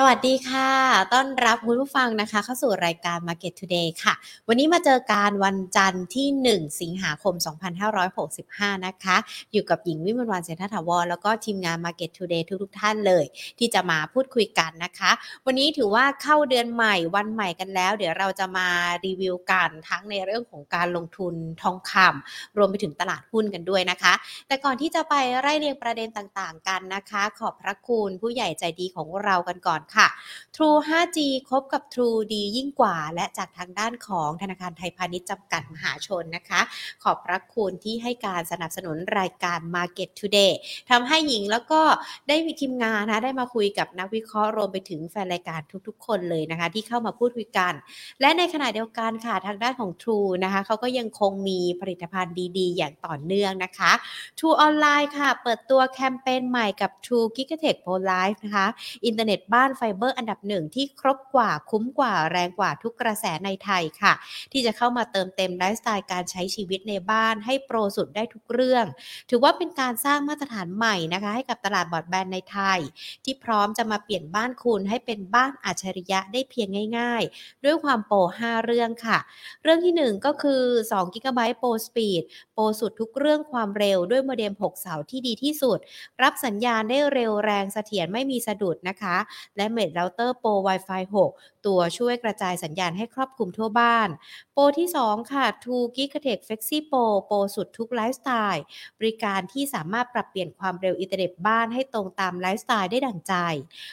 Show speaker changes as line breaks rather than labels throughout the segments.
สวัสดีค่ะ ต้อนรับคุณผู้ฟังนะคะ เข้าสู่รายการ Market Today ค่ะ วันนี้มาเจอการวันจันทร์ที่ 1 สิงหาคม 2565 นะคะ อยู่กับหญิงวิมลวันเสนาถาวรแล้วก็ทีมงาน Market Today ทุกๆท่านเลย ที่จะมาพูดคุยกันนะคะ วันนี้ถือว่าเข้าเดือนใหม่วันใหม่กันแล้ว เดี๋ยวเราจะมารีวิวกันทั้งในเรื่องของการลงทุนทองคำรวมไปถึงตลาดหุ้นกันด้วยนะคะ แต่ก่อนที่จะไปไล่เรียงประเด็นต่างๆ กันนะคะ ขอบพระคุณผู้ใหญ่ใจดีของเรากันก่อนค่ะ True 5G คบกับ True ดียิ่งกว่า และจากทางด้านของธนาคารไทยพาณิชย์จำกัดมหาชนนะคะ ขอบพระคุณที่ให้การสนับสนุนรายการ Market Today ทำให้หญิงแล้วก็ได้มีทีมงานนะได้มาคุยกับนักวิเคราะห์รวมไปถึงแฟนรายการทุกๆ คนเลยนะคะ ที่เข้ามาพูดคุยกัน และในขณะเดียวกันค่ะทางด้านของ True นะคะเขาก็ยังคงมีผลิตภัณฑ์ดีๆ อย่างต่อเนื่องนะคะ True Online ค่ะ เปิดตัวแคมเปญใหม่กับ True Gigatech Pro Life นะคะ อินเทอร์เน็ตบ้านไฟเบอร์อันดับหนึ่งที่ครบกว่าคุ้มกว่าแรงกว่าทุกกระแสในไทยค่ะ ที่จะเข้ามาเติมเต็มไลฟ์สไตล์การใช้ชีวิตในบ้านให้โปรสุดได้ทุกเรื่อง ถือว่าเป็นการสร้างมาตรฐานใหม่นะคะ ให้กับตลาดบรอดแบนด์ในไทย ที่พร้อมจะมาเปลี่ยนบ้านคุณให้เป็นบ้านอัจฉริยะได้เพียงง่ายๆ ด้วยความโปร 5 เรื่องค่ะ เรื่องที่ 1 ก็คือ2 g b โปรสปีด ปรสุดทุกเรื่องความเร็วด้วยโมเด็ม 6 เสาที่ดีที่สุด รับสัญญาณได้เร็วแรงเสถียรไม่มีสะดุดนะคะ และ Mesh Router Pro Wi-Fi 6ตัวช่วยกระจายสัญญาณให้ครอบคลุมทั่วบ้าน โปรที่ 2 ค่ะ2 g g a t e c h Flexi Pro โปรสุดทุกไลฟ์สไตล์ บริการที่สามารถปรับเปลี่ยนความเร็วอินเทอร์เน็ตบ้านให้ตรงตามไลฟ์สไตล์ได้ดั่งใจ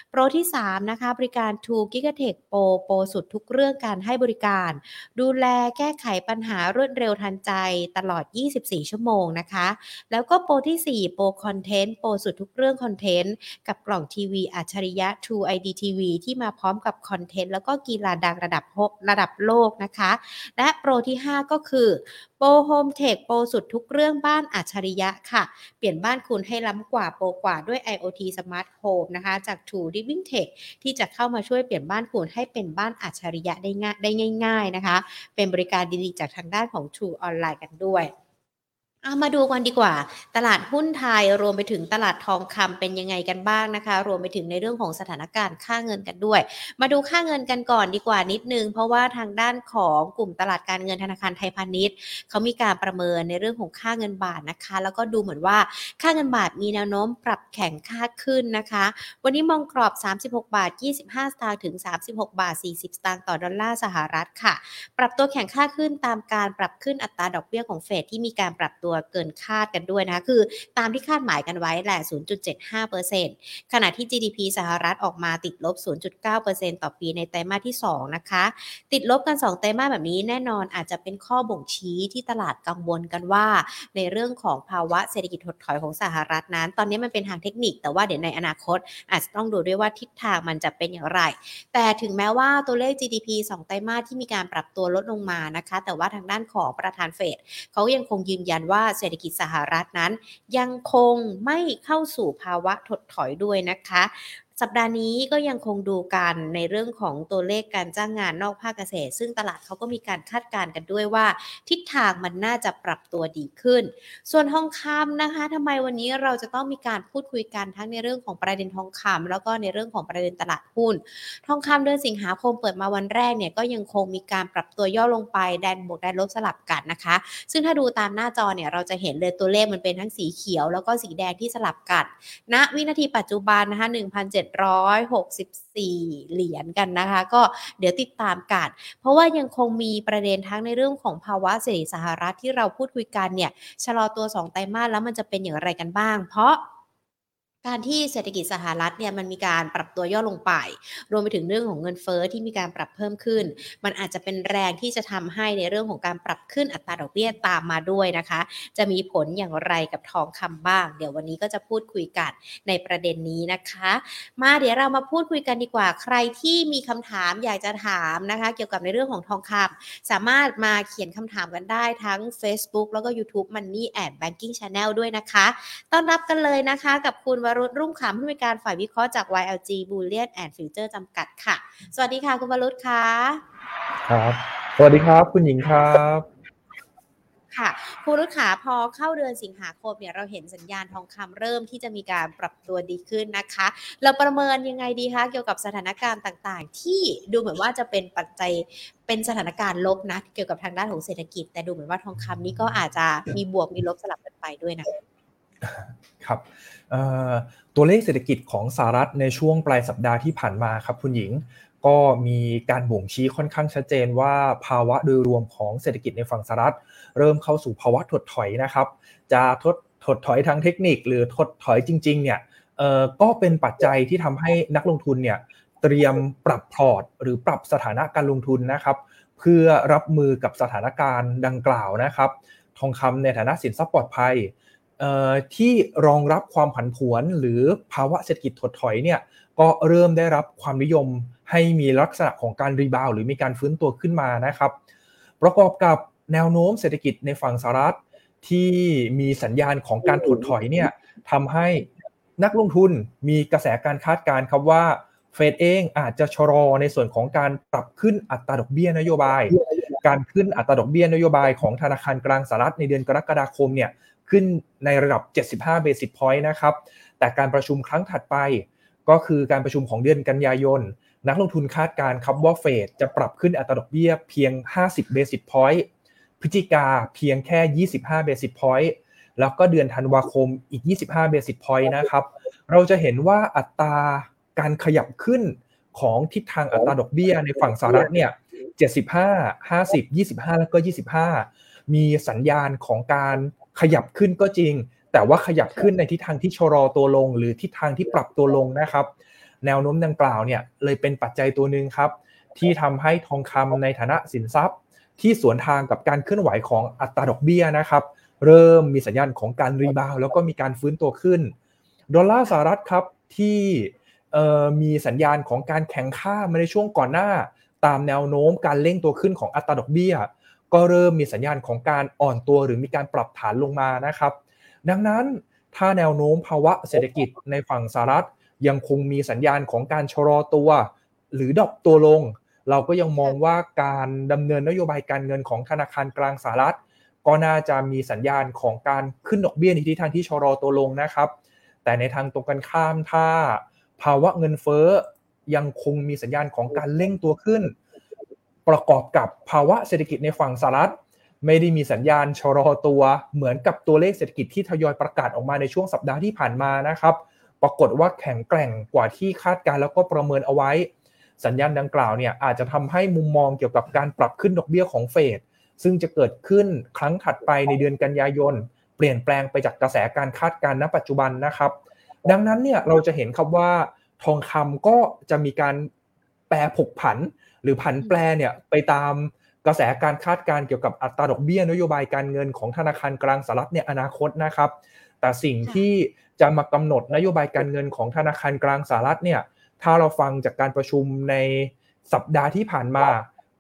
โปรที่ 3 นะคะ บริการ2 g g a t e c h Pro โปรสุดทุกเรื่องการให้บริการ ดูแลแก้ไขปัญหารวดเร็วทันใจตลอด 24 ชั่วโมงนะคะ แล้วก็โปรที่ 4 Pro Content โปรสุดทุกเรื่องคอนเทนต์ กับกล่องทีวีอัจฉริยะ True ID TV ที่มาพร้อมกับคอนเทนต์แล้วก็กีฬาดังระดับระดับโลกนะคะ และโปรที่ 5 ก็คือ Pro Home Tech โปรสุดทุกเรื่องบ้านอัจฉริยะค่ะ เปลี่ยนบ้านคุณให้ล้ำกว่าโปรกว่าด้วย IoT Smart Home นะคะ จาก True Living Tech ที่จะเข้ามาช่วยเปลี่ยนบ้านคุณให้เป็นบ้านอัจฉริยะได้ง่ายได้ง่าย ๆนะคะ เป็นบริการดีๆจากทางด้านของ True ออนไลน์กันด้วย อามาดูกันดีกว่า ตลาดหุ้นไทยรวมไปถึงตลาดทองคำเป็นยังไงกันบ้างนะคะ รวมไปถึงในเรื่องของสถานการณ์ค่าเงินกันด้วย มาดูค่าเงินกันก่อนดีกว่านิดนึง เพราะว่าทางด้านของกลุ่มตลาดการเงินธนาคารไทยพาณิชย์เขามีการประเมินในเรื่องของค่าเงินบาทนะคะ แล้วก็ดูเหมือนว่าค่าเงินบาทมีแนวโน้มปรับแข็งค่าขึ้นนะคะ วันนี้มองกรอบ 36 บาท 25 สตางค์ถึง 36 บาท 40 สตางค์ต่อดอลลาร์สหรัฐค่ะ ปรับตัวแข็งค่าขึ้นตามการปรับขึ้นอัตราดอกเบี้ยของเฟดที่มีการปรับตัวเกินคาดกันด้วยนะคะคือตามที่คาดหมายกันไว้แหละ 0.75%ขณะที่ GDP สหรัฐออกมาติดลบ 0.9%ต่อปีในไตรมาสที่ 2 นะคะ ติดลบกัน 2 ไตรมาสแบบนี้แน่นอนอาจจะเป็นข้อบ่งชี้ที่ตลาดกังวลกันว่า ในเรื่องของภาวะเศรษฐกิจถดถอยของสหรัฐนั้น ตอนนี้มันเป็นทางเทคนิค แต่ว่าเดี๋ยวในอนาคต อาจจะต้องดูด้วยว่าทิศทางมันจะเป็นอย่างไร แต่ถึงแม้ว่าตัวเลข GDP 2 ไตรมาสที่มีการปรับตัวลดลงมานะคะ แต่ว่าทางด้านของประธานเฟดเขายังคงยืนยันว่าเศรษฐกิจสหรัฐนั้น ยังคงไม่เข้าสู่ภาวะถดถอยด้วยนะคะ สัปดาห์นี้ก็ยังคงดูกันในเรื่องของตัวเลขการจ้างงานนอกภาคเกษตร ซึ่งตลาดเขาก็มีการคาดการณ์กันด้วยว่า ทิศทางมันน่าจะปรับตัวดีขึ้น ส่วนทองคำนะคะทำไมวันนี้เราจะต้องมีการพูดคุยกันทั้งในเรื่องของประเด็นทองคำแล้วก็ในเรื่องของประเด็นตลาดหุ้น ทองคำเดือนสิงหาคมเปิดมาวันแรกเนี่ยก็ยังคงมีการปรับตัวย่อลงไปแดนบวกแดนลบสลับกันนะคะ ซึ่งถ้าดูตามหน้าจอเนี่ยเราจะเห็นเลยตัวเลขมันเป็นทั้งสีเขียว แล้วก็สีแดงที่สลับกันณวินาทีปัจจุบันนะคะ1,764 เหรียญกันนะคะ ก็เดี๋ยวติดตามกันเพราะว่ายังคงมีประเด็นทั้งในเรื่องของภาวะเศรษฐกิจสหรัฐที่เราพูดคุยกันเนี่ยชะลอตัว 2 ไตรมาสแล้วมันจะเป็นอย่างไรกันบ้าง เพราะ การที่เศรษฐกิจสหรัฐเนี่ยมันมีการปรับตัวย่อลงไป รวมไปถึงเรื่องของเงินเฟอ้อที่มีการปรับเพิ่มขึ้น มันอาจจะเป็นแรงที่จะทำให้ในเรื่องของการปรับขึ้นอัตราดอกเบี้ยตามมาด้วยนะคะ จะมีผลอย่างไรกับทองคำบ้าง เดี๋ยววันนี้ก็จะพูดคุยกันในประเด็นนี้นะคะ มาเดี๋ยวเรามาพูดคุยกันดีกว่า ใครที่มีคำถามอยากจะถามนะคะ เกี่ยวกับในเรื่องของทองคำสามารถมาเขียนคำถามกันได้ทั้ง Facebook แล้วก็ YouTube Money and Banking Channel ด้วยนะคะ ต้อนรับกันเลยนะคะกับคุณวรุษรุ่งขำผู้มีการฝ่ายวิเคราะห์จาก YLG Bullion and Future จำกัดค่ะ สวัสดีค่ะคุณวรุษค่ะ
ครับ สวัสดีครับ คุณหญิงครับ
ค่ะครูรุขาพอเข้าเดือนสิงหาคมเนี่ยเราเห็นสัญญาณทองคำเริ่มที่จะมีการปรับตัวดีขึ้นนะคะ เราประเมินยังไงดีคะเกี่ยวกับสถานการณ์ต่างๆ ที่ดูเหมือนว่าจะเป็นปัจจัยเป็นสถานการณ์ลบนะ เกี่ยวกับทางด้านของเศรษฐกิจ แต่ดูเหมือนว่าทองคำนี้ก็อาจจะมีบวกมีลบสลับกันไปด้วยนะ ครับ
ตัวเลขเศรษฐกิจของสหรัฐในช่วงปลายสัปดาห์ที่ผ่านมาครับคุณหญิงก็มีการบ่งชี้ค่อนข้างชัดเจนว่าภาวะโดยรวมของเศรษฐกิจในฝั่งสหรัฐ เริ่มเข้าสู่ภาวะถดถอยนะครับ จะทดถดถอยทางเทคนิคหรือถดถอยจริง ๆ เนี่ยก็เป็นปัจจัยที่ทำให้นักลงทุนเนี่ยเตรียมปรับพอร์ต หรือปรับสถานะการลงทุนนะครับ เพื่อรับมือกับสถานการณ์ดังกล่าวนะครับ ทองคำในฐานะสินทรัพย์ปลอดภัย ที่รองรับความผันผวนหรือภาวะเศรษฐกิจถดถอยเนี่ยก็เริ่มได้รับความนิยมให้มีลักษณะของการ rebound หรือมีการฟื้นตัวขึ้นมานะครับ ประกอบกับแนวโน้มเศรษฐกิจในฝั่งสหรัฐที่มีสัญญาณของการถดถอยเนี่ยทำให้นักลงทุนมีกระแสการคาดการณ์ครับว่าเฟดเองอาจจะชะลอในส่วนของการปรับขึ้นอัตราดอกเบี้ยนโยบาย การขึ้นอัตราดอกเบี้ยนโยบายของธนาคารกลางสหรัฐในเดือนกรกฎาคมเนี่ย ขึ้นในระดับ 75เบสิสพอยต์นะครับ แต่การประชุมครั้งถัดไปก็คือการประชุมของเดือนกันยายน นักลงทุนคาดการณ์ครับว่าเฟดจะปรับขึ้นอัตราดอกเบี้ยเพียง 50 basis point พฤศจิกาเพียงแค่ 25 basis point แล้วก็เดือนธันวาคมอีก 25 basis point นะครับ เราจะเห็นว่าอัตราการขยับขึ้นของทิศทางอัตราดอกเบี้ยในฝั่งสหรัฐเนี่ย 75 50 25 แล้วก็ 25 มีสัญญาณของการ ขยับขึ้นก็จริง แต่ว่าขยับขึ้นในทิศทางที่ชะลอตัวลง หรือทิศทางที่ปรับตัวลงนะครับ แนวโน้มดังกล่าวเนี่ยเลยเป็นปัจจัยตัวหนึ่งครับ ที่ทำให้ทองคำในฐานะสินทรัพย์ ที่สวนทางกับการเคลื่อนไหวของอัตราดอกเบี้ยนะครับ เริ่มมีสัญญาณของการรีบาวแล้วก็มีการฟื้นตัวขึ้น ดอลลาร์สหรัฐครับที่มีสัญญาณของการแข่งข้ามาในช่วงก่อนหน้า ตามแนวโน้มการเร่งตัวขึ้นของอัตราดอกเบี้ย ก็เริ่มมีสัญญาณของการอ่อนตัวหรือมีการปรับฐานลงมานะครับ ดังนั้นถ้าแนวโน้มภาวะเศรษฐกิจในฝั่งสหรัฐ ยังคงมีสัญญาณของการชะลอตัว หรือดอกตัวลง เราก็ยังมองว่าการดำเนินนโยบายการเงินของธนาคารกลางสหรัฐ ก็น่าจะมีสัญญาณของการขึ้นดอกเบี้ยในทิศทางที่ชะลอตัวลงนะครับ แต่ในทางตรงกันข้ามถ้า ภาวะเงินเฟ้อยังคงมีสัญญาณของการเร่งตัวขึ้น ประกอบกับภาวะเศรษฐกิจในฝั่งสหรัฐ ไม่ได้มีสัญญาณชะลอตัว เหมือนกับตัวเลขเศรษฐกิจที่ทยอยประกาศออกมาในช่วงสัปดาห์ที่ผ่านมานะครับปรากฏว่าแข็งแกร่งกว่าที่คาดการแล้วก็ประเมินเอาไว้ สัญญาณดังกล่าวเนี่ยอาจจะทำให้มุมมองเกี่ยวกับการปรับขึ้นดอกเบี้ยของเฟดซึ่งจะเกิดขึ้นครั้งถัดไปในเดือนกันยายน เปลี่ยนแปลงไปจากกระแสการคาดการณ์ณปัจจุบันนะครับ ดังนั้นเนี่ยเราจะเห็นครับว่าทองคำก็จะมีการแปรผกผัน หรือผันแปรเนี่ยไปตามกระแสการคาดการณ์เกี่ยวกับอัตราดอกเบี้ยนโยบายการเงินของธนาคารกลางสหรัฐในอนาคตนะครับ แต่สิ่งที่จะมากำหนดนโยบายการเงินของธนาคารกลางสหรัฐเนี่ยถ้าเราฟังจากการประชุมในสัปดาห์ที่ผ่านมา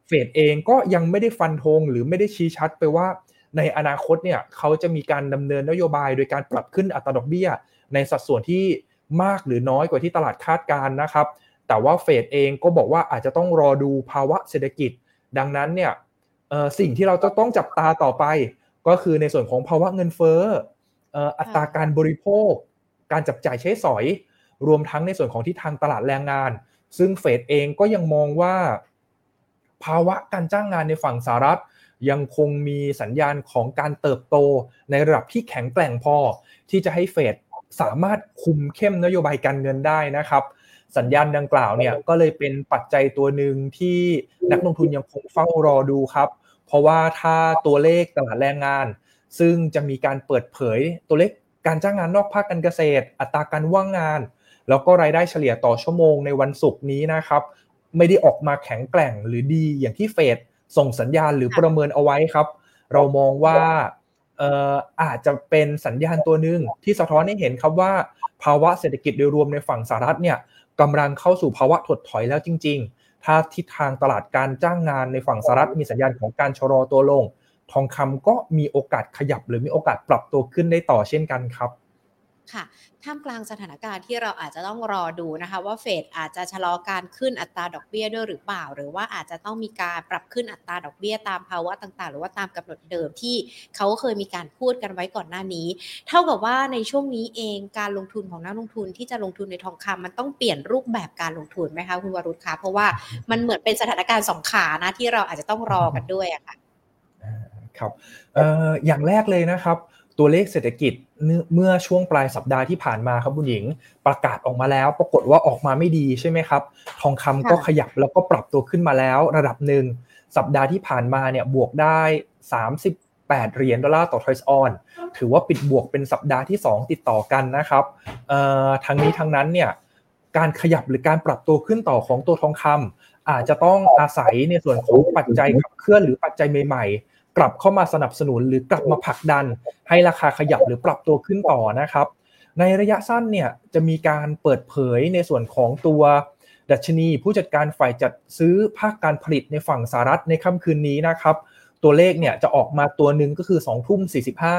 เฟดเองก็ยังไม่ได้ฟันธงหรือไม่ได้ชี้ชัดไปว่า ในอนาคตเนี่ยเขาจะมีการดำเนินนโยบายโดยการปรับขึ้นอัตราดอกเบี้ย ในสัดส่วนที่มากหรือน้อยกว่าที่ตลาดคาดการนะครับ แต่ว่าเฟดเองก็บอกว่าอาจจะต้องรอดูภาวะเศรษฐกิจ ดังนั้นเนี่ยสิ่งที่เราจะต้องจับตาต่อไป ก็คือในส่วนของภาวะเงินเฟ้ออัตราการบริโภค การจับจ่ายใช้สอย รวมทั้งในส่วนของที่ทางตลาดแรงงาน ซึ่งเฟดเองก็ยังมองว่า ภาวะการจ้างงานในฝั่งสหรัฐ ยังคงมีสัญญาณของการเติบโตในระดับที่แข็งแกร่งพอ ที่จะให้เฟดสามารถคุมเข้มนโยบายการเงินได้นะครับ สัญญาณดังกล่าวเนี่ยก็เลยเป็นปัจจัยตัวหนึ่งที่นักลงทุนยังคงเฝ้ารอดูครับ เพราะว่าถ้าตัวเลขตลาดแรงงาน ซึ่งจะมีการเปิดเผยตัวเลขการจ้างงานนอกภาคการเกษตร อัตราการว่างงาน แล้วก็รายได้เฉลี่ยต่อชั่วโมงในวันศุกร์นี้นะครับ ไม่ได้ออกมาแข็งแกร่งหรือดีอย่างที่เฟดส่งสัญญาณหรือประเมินเอาไว้ครับ เรามองว่าอาจจะเป็นสัญญาณตัวหนึ่งที่สะท้อนให้เห็นครับว่า ภาวะเศรษฐกิจโดยรวมในฝั่งสหรัฐเนี่ย กำลังเข้าสู่ภาวะถดถอยแล้วจริง ๆ ถ้าทิศทางตลาดการจ้างงานในฝั่งสหรัฐมีสัญญาณของการชะลอตัวลง ทองคำก็มีโอกาสขยับหรือมีโอกาสปรับตัวขึ้นได้ต่อเช่นกันครับ
ค่ะท่ามกลางสถานการณ์ที่เราอาจจะต้องรอดูนะคะว่าเฟดอาจจะชะลอการขึ้นอัตราดอกเบี้ยด้วยหรือเปล่า หรือว่าอาจจะต้องมีการปรับขึ้นอัตราดอกเบี้ยตามภาวะต่างๆ หรือว่าตามกำหนดเดิมที่เขาเคยมีการพูดกันไว้ก่อนหน้านี้ เท่ากับว่าในช่วงนี้เองการลงทุนของนักลงทุนที่จะลงทุนในทองคำมันต้องเปลี่ยนรูปแบบการลงทุนไหมคะคุณวรุษคะเพราะว่ามันเหมือนเป็นสถานการณ์สองขานะที่เราอาจจะต้องรอกันด้วยอะค่ะ
ครับอย่างแรกเลยนะครับ ตัวเลขเศรษฐกิจเมื่อช่วงปลายสัปดาห์ที่ผ่านมาครับคุณหญิงประกาศออกมาแล้ว ปรากฏว่าออกมาไม่ดีใช่ไหมครับ ทองคำก็ขยับแล้วก็ปรับตัวขึ้นมาแล้ว ระดับหนึ่งสัปดาห์ที่ผ่านมาเนี่ยบวกได้ 38 เหรียญดอลลาร์ต่อทอยส์ออนถือว่าปิดบวกเป็นสัปดาห์ที่ 2 ติดต่อกันนะครับทางนี้ทางนั้นเนี่ยการขยับหรือการปรับตัวขึ้นต่อของตัวทองคำอาจจะต้องอาศัยในส่วนของปัจจัยขับเคลื่อนหรือปัจจัยใหม่ กลับเข้ามาสนับสนุนหรือกลับมาผลักดัน ให้ราคาขยับหรือปรับตัวขึ้นต่อนะครับ ในระยะสั้นเนี่ยจะมีการเปิดเผยในส่วนของตัวดัชนี ผู้จัดการฝ่ายจัดซื้อภาคการผลิตในฝั่งสหรัฐในค่ำคืนนี้นะครับ ตัวเลขเนี่ยจะออกมาตัวหนึ่งก็คือ2ทุ่ม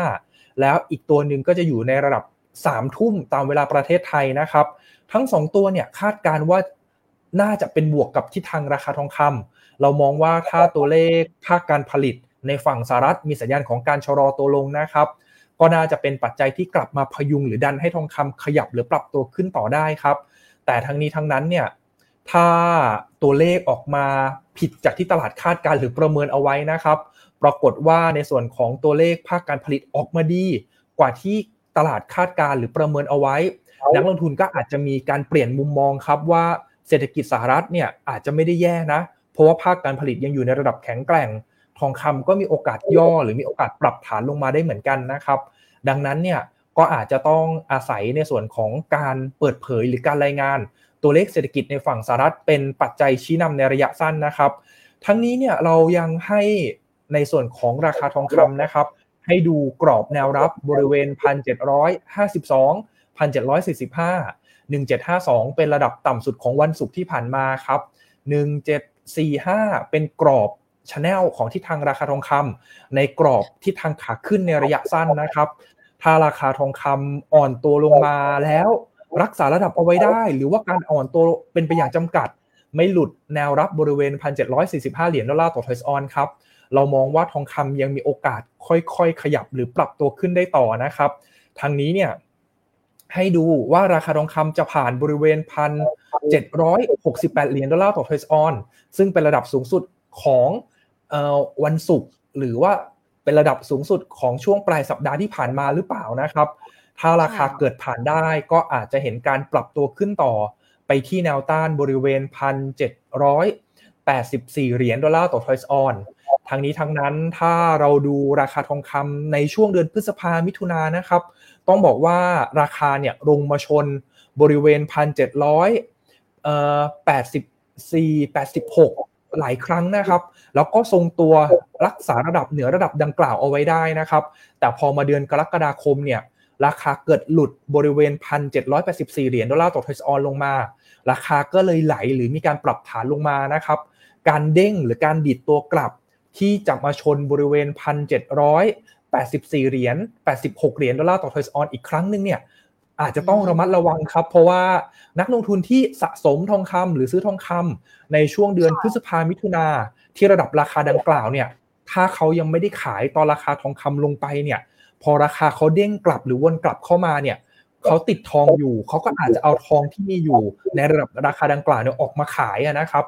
45 แล้วอีกตัวหนึ่งก็จะอยู่ในระดับ3ทุ่มตามเวลาประเทศไทยนะครับ ทั้ง 2 ตัวเนี่ยคาดการว่าน่าจะเป็นบวกกับทิศทางราคาทองคำเรามองว่าถ้าตัวเลขภาคการผลิต ในฝั่งสหรัฐมีสัญญาณของการชะลอตัวลงนะครับก็น่าจะเป็นปัจจัยที่กลับมาพยุงหรือดันให้ทองคำขยับหรือปรับตัวขึ้นต่อได้ครับ แต่ทั้งนี้ทั้งนั้นเนี่ยถ้าตัวเลขออกมาผิดจากที่ตลาดคาดการหรือประเมินเอาไว้นะครับ ปรากฏว่าในส่วนของตัวเลขภาคการผลิตออกมาดี กว่าที่ตลาดคาดการหรือประเมินเอาไว้ นักลงทุนก็อาจจะมีการเปลี่ยนมุมมองครับว่าเศรษฐกิจสหรัฐเนี่ยอาจจะไม่ได้แย่นะ เพราะว่าภาคการผลิตยังอยู่ในระดับแข็งแกร่ง ทองคำก็มีโอกาสย่อหรือมีโอกาสปรับฐานลงมาได้เหมือนกันนะครับ ดังนั้นเนี่ยก็อาจจะต้องอาศัยในส่วนของการเปิดเผยหรือการรายงาน ตัวเลขเศรษฐกิจในฝั่งสหรัฐเป็นปัจจัยชี้นำในระยะสั้นนะครับ ทั้งนี้เนี่ยเรายังให้ในส่วนของราคาทองคำนะครับ ให้ดูกรอบแนวรับบริเวณ 1,752 1,745 1752 เป็นระดับต่ำสุดของวันศุกร์ที่ผ่านมาครับ 1745 เป็นกรอบ ชแนลของทิศทางราคาทองคำในกรอบทิศทางขาขึ้นในระยะสั้นนะครับ ถ้าราคาทองคำอ่อนตัวลงมาแล้ว รักษาระดับเอาไว้ได้ หรือว่าการอ่อนตัวเป็นไปอย่างจำกัด ไม่หลุดแนวรับบริเวณ 1,745 เหรียญดอลลาร์ต่อทอยส์ออนครับเรามองว่าทองคำยังมีโอกาสค่อยๆ ขยับหรือปรับตัวขึ้นได้ต่อนะครับ ทางนี้เนี่ยให้ดูว่าราคาทองคำจะผ่านบริเวณ1,768เหรียญดอลลาร์ต่อ troy ounce ซึ่งเป็นระดับสูงสุดของ วันศุกร์หรือว่าเป็นระดับสูงสุดของช่วงปลายสัปดาห์ที่ผ่านมาหรือเปล่านะครับ ถ้าราคาเกิดผ่านได้ก็อาจจะเห็นการปรับตัวขึ้นต่อไปที่แนวต้านบริเวณ 1,784 เหรียญดอลลาร์ต่อ troy ounce ทั้งนี้ทั้งนั้นถ้าเราดูราคาทองคำในช่วงเดือนพฤษภามิถุนานะครับ ต้องบอกว่าราคาเนี่ยลงมาชนบริเวณ 1,784 86 หลายครั้งนะครับ แล้วก็ทรงตัวรักษาระดับเหนือระดับดังกล่าวเอาไว้ได้นะครับ แต่พอมาเดือนกรกฎาคมเนี่ยราคาเกิดหลุดบริเวณ 1,784 เหรียญดอลลาร์ต่อทสออนลงมา ราคาก็เลยไหลหรือมีการปรับฐานลงมานะครับ การเด้งหรือการดิดตัวกลับที่จะมาชนบริเวณ 1,784 เหรียญ86 เหรียญดอลลาร์ต่อทสออนอีกครั้งหนึ่งเนี่ย อาจจะต้องระมัดระวังครับ เพราะว่านักลงทุนที่สะสมทองคำหรือซื้อทองคำในช่วงเดือนพฤษภามิถุนาที่ระดับราคาดังกล่าวเนี่ย ถ้าเขายังไม่ได้ขายตอนราคาทองคำลงไปเนี่ย พอราคาเขาเด้งกลับหรือวนกลับเข้ามาเนี่ยเขาติดทองอยู่ เขาก็อาจจะเอาทองที่มีอยู่ ในระดับราคาดังกล่าวเนี่ยออกมาขายนะครับ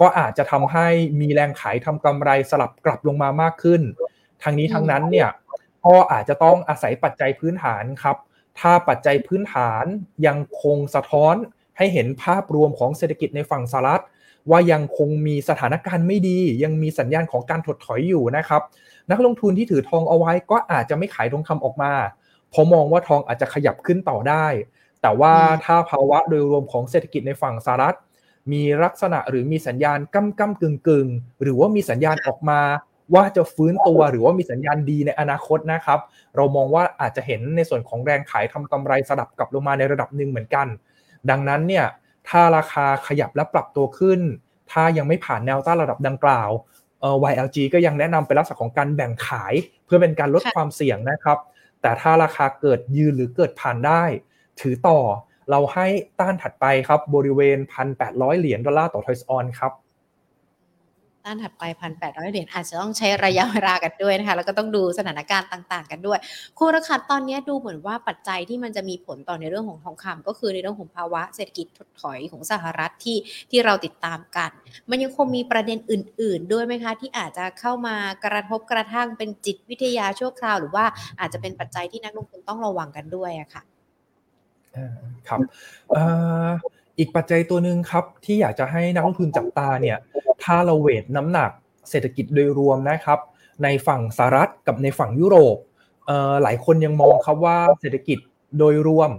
ก็อาจจะทำให้มีแรงขายทำกำไรสลับกลับลงมามากขึ้น ทางนี้ทางนั้นเนี่ยก็อาจจะต้องอาศัยปัจจัยพื้นฐานครับ ถ้าปัจจัยพื้นฐานยังคงสะท้อนให้เห็นภาพรวมของเศรษฐกิจในฝั่งสหรัฐ ว่ายังคงมีสถานการณ์ไม่ดี ยังมีสัญญาณของการถดถอยอยู่นะครับ นักลงทุนที่ถือทองเอาไว้ก็อาจจะไม่ขายทองคำออกมาเพราะมองว่าทองอาจจะขยับขึ้นต่อได้ แต่ว่าถ้าภาวะโดยรวมของเศรษฐกิจในฝั่งสหรัฐ มีลักษณะหรือมีสัญญาณก้ำก้ำกึ่งกึ่งหรือว่ามีสัญญาณออกมา ว่าจะฟื้นตัวหรือว่ามีสัญญาณดีในอนาคตนะครับ เรามองว่าอาจจะเห็นในส่วนของแรงขายทำกำไรสลับกลับลงมาในระดับหนึ่งเหมือนกัน ดังนั้นเนี่ยถ้าราคาขยับและปรับตัวขึ้น ถ้ายังไม่ผ่านแนวต้านระดับดังกล่าวเอ่อ YLG ก็ยังแนะนำเป็นลักษณะของการแบ่งขายเพื่อเป็นการลดความเสี่ยงนะครับแแต่ถ้าราคาเกิดยืนหรือเกิดผ่านได้ ถือต่อเราให้ต้านถัดไปครับบริเวณ 1,800 เหรียญดอลลาร์ต่อทอยส์ออนครับ
ต้านถัดไปพันแปดร้อยเหรียญอาจจะต้องใช้ระยะเวลากันด้วยนะคะ แล้วก็ต้องดูสถานการณ์ต่าง ๆ กันด้วยครูรคัดตอนนี้ดูเหมือนว่าปัจจัยที่มันจะมีผลต่อในเรื่องของทองคำก็คือในเรื่องของภาวะเศรษฐกิจถดถอยของสหรัฐที่ที่เราติดตามกัน มันยังคงมีประเด็นอื่น ๆ ด้วยไหมคะ ที่อาจจะเข้ามากระทบกระทั่งเป็นจิตวิทยาชั่วคราว หรือว่าอาจจะเป็นปัจจัยที่นักลงทุนต้องระวังกันด้วยอะค่ะ
ครับ อีกปัจจัยตัวหนึ่งครับ ที่อยากจะให้นักลงทุนจับตาเนี่ยถ้าเราเวทน้ำหนักเศรษฐกิจโดยรวมนะครับ ในฝั่งสหรัฐกับในฝั่งยุโรปหลายคนยังมองครับว่าเศรษฐกิจโดยรวม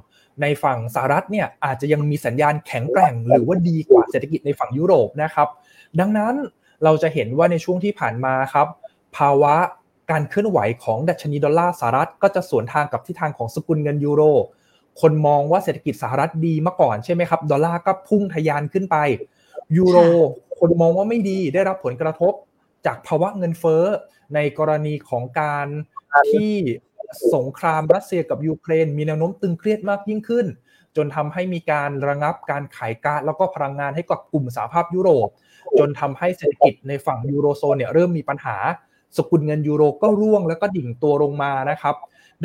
ในฝั่งสหรัฐเนี่ยอาจจะยังมีสัญญาณแข็งแกร่ง หรือว่าดีกว่าเศรษฐกิจในฝั่งยุโรปนะครับ ดังนั้นเราจะเห็นว่าในช่วงที่ผ่านมาครับ ภาวะการเคลื่อนไหวของดัชนีดอลลาร์สหรัฐก็จะสวนทางกับทิศทางของสกุลเงินยูโร คนมองว่าเศรษฐกิจสหรัฐดีมาก่อนใช่ไหมครับ ดอลลาร์ก็พุ่งทะยานขึ้นไป ยูโร คนมองว่าไม่ดีได้รับผลกระทบจากภาวะเงินเฟ้อในกรณีของการที่สงครามรัสเซียกับยูเครน มีแนวโน้มตึงเครียดมากยิ่งขึ้น จนทำให้มีการระงับการขายก๊าซแล้วก็พลังงานให้กับกลุ่มสหภาพยุโรป จนทำให้เศรษฐกิจในฝั่งยูโรโซนเนี่ยเริ่มมีปัญหา สกุลเงินยูโรก็ร่วงแล้วก็ดิ่งตัวลงมานะครับ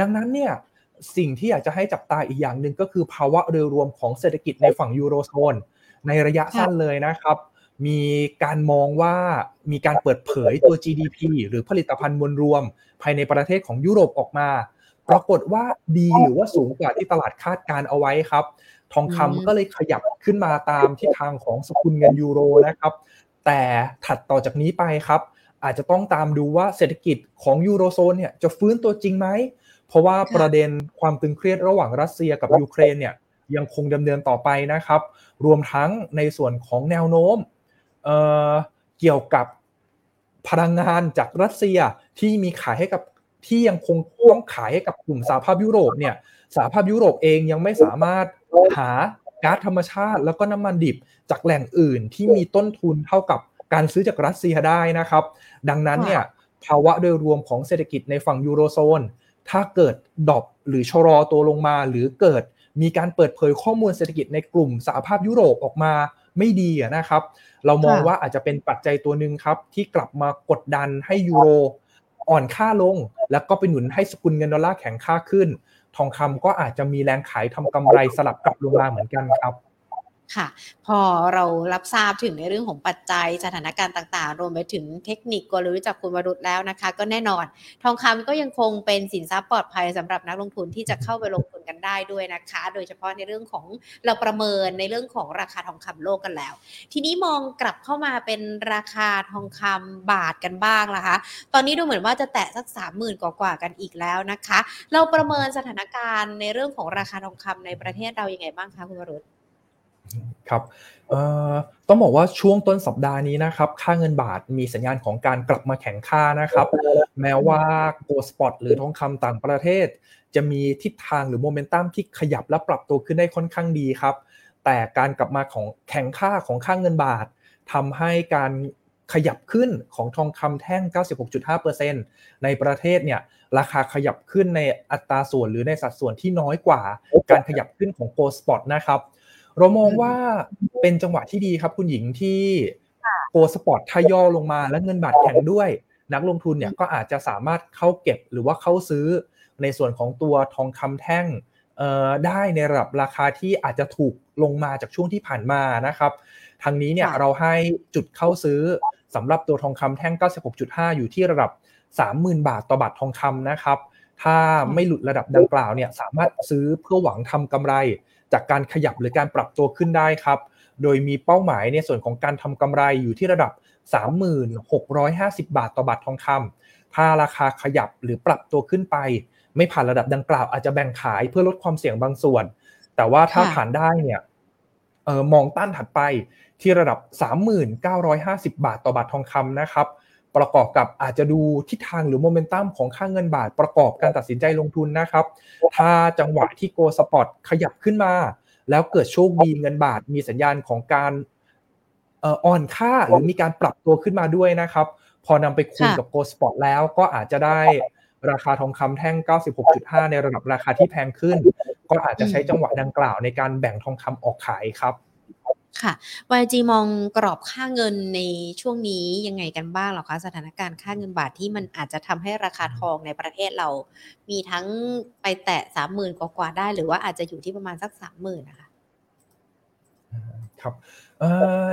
ดังนั้นเนี่ย สิ่งที่อยากจะให้จับตาอีกอย่างหนึ่งก็คือภาวะโดยรวมของเศรษฐกิจในฝั่งยูโรโซนในระยะสั้นเลยนะครับ มีการมองว่ามีการเปิดเผยตัว GDP หรือผลิตภัณฑ์มวลรวม ภายในประเทศของยุโรปออกมา ปรากฏว่าดีหรือว่าสูงกว่าที่ตลาดคาดการเอาไว้ครับ ทองคำก็เลยขยับขึ้นมาตามทิศทางของสกุลเงินยูโรนะครับ แต่ถัดต่อจากนี้ไปครับ อาจจะต้องตามดูว่าเศรษฐกิจของยูโรโซนเนี่ยจะฟื้นตัวจริงไหม เพราะว่าประเด็นความตึงเครียดระหว่างรัสเซียกับยูเครนเนี่ยยังคงดำเนินต่อไปนะครับ รวมทั้งในส่วนของแนวโน้มเเกี่ยวกับพลังงานจากรัสเซียที่มีขายให้กับที่ยังคงต้องขายให้กับกลุ่มสหภาพยุโรปเนี่ยสหภาพยุโรปเองยังไม่สามารถหาก๊าซธรรมชาติ แล้วก็น้ำมันดิบจากแหล่งอื่นที่มีต้นทุนเท่ากับการซื้อจากรัสเซียได้นะครับ ดังนั้นเนี่ยภาวะโดยรวมของเศรษฐกิจในฝั่งยูโรโซน ถ้าเกิด drop หรือชะลอตัวลงมา หรือเกิดมีการเปิดเผยข้อมูลเศรษฐกิจในกลุ่มสหภาพยุโรปออกมาไม่ดีนะครับ เรามองว่าอาจจะเป็นปัจจัยตัวหนึ่งครับ ที่กลับมากดดันให้ยูโรอ่อนค่าลง แล้วก็ไปหนุนให้สกุลเงินดอลลาร์แข็งค่าขึ้น ทองคำก็อาจจะมีแรงขายทำกำไรสลับกลับลงมาเหมือนกันครับ
ค่ะ พอเรารับทราบถึงในเรื่องของปัจจัยสถานการณ์ต่างๆ รวมไปถึงเทคนิคกลยุทธ์จากคุณวรุษแล้วนะคะ ก็แน่นอน ทองคำก็ยังคงเป็นสินทรัพย์ปลอดภัยสำหรับนักลงทุนที่จะเข้าไปลงทุนกันได้ด้วยนะคะ โดยเฉพาะในเรื่องของเราประเมินในเรื่องของราคาทองคำโลกกันแล้ว ทีนี้มองกลับเข้ามาเป็นราคาทองคำบาทกันบ้างนะคะ ตอนนี้ดูเหมือนว่าจะแตะสักสามหมื่นกว่ากันอีกแล้วนะคะ เราประเมินสถานการณ์ในเรื่องของราคาทองคำในประเทศเรายังไงบ้างคะคุณวรุษ
ครับต้องบอกว่าช่วงต้นสัปดาห์นี้นะครับ ค่าเงินบาทมีสัญญาณของการกลับมาแข็งค่านะครับ แม้ว่าโกลสปอตหรือทองคำต่างประเทศ จะมีทิศทางหรือโมเมนตัมที่ขยับและปรับตัวขึ้นได้ค่อนข้างดีครับ แต่การกลับมาของแข็งค่าของค่าเงินบาททำให้การขยับขึ้นของทองคำแท่ง 96.5%ในประเทศเนี่ยราคาขยับขึ้นในอัตราส่วนหรือในสัดส่วนที่น้อยกว่า การขยับขึ้นของ Gold Spot นะครับ เรามองว่าเป็นจังหวะที่ดีครับ คุณหญิงที่ Gold Spot ย่อลงมาและเงินบาทแข็งด้วย นักลงทุนเนี่ยก็อาจจะสามารถเข้าเก็บหรือว่าเข้าซื้อในส่วนของตัวทองคำแท่งได้ในระดับราคาที่อาจจะถูกลงมาจากช่วงที่ผ่านมานะครับทางนี้เนี่ยเราให้จุดเข้าซื้อสำหรับตัวทองคำแท่ง 96.5 อยู่ที่ระดับ 30,000 บาทต่อบาททองคำนะครับ ถ้าไม่หลุดระดับดังกล่าวเนี่ยสามารถซื้อเพื่อหวังทำกำไร จากการขยับหรือการปรับตัวขึ้นได้ครับ โดยมีเป้าหมายในส่วนของการทำกำไรอยู่ที่ระดับ 3650 บาทต่อบาททองคำถ้าราคาขยับหรือปรับตัวขึ้นไป ไม่ผ่านระดับดังกล่าวอาจจะแบ่งขายเพื่อลดความเสี่ยงบางส่วน แต่ว่าถ้าผ่านได้เนี่ยเออมองต้านถัดไปที่ระดับ 3950 บาทต่อบาททองคำนะครับ ประกอบกับอาจจะดูทิศทางหรือโมเมนตัมของค่าเงินบาทประกอบการตัดสินใจลงทุนนะครับ ถ้าจังหวะที่ Gold Spot ขยับขึ้นมา แล้วเกิดโชคดีเงินบาทมีสัญญาณของการอ่อนค่าหรือมีการปรับตัวขึ้นมาด้วยนะครับ พอนำไปคูณกับโกสปอร์ตแล้วก็อาจจะได้ราคาทองคำแท่ง 96.5 ในระดับราคาที่แพงขึ้น ก็อาจจะใช้จังหวะดังกล่าวในการแบ่งทองคำออกขายครับ
ค่ะ YG มองกรอบค่าเงินในช่วงนี้ยังไงกันบ้างหรอคะ สถานการณ์ค่าเงินบาทที่มันอาจจะทำให้ราคาทองในประเทศเรา มีทั้งไปแตะสามหมื่นกว่าๆได้ หรือว่าอาจจะอยู่ที่ประมาณสักสามหมื่นนะคะ
ครับ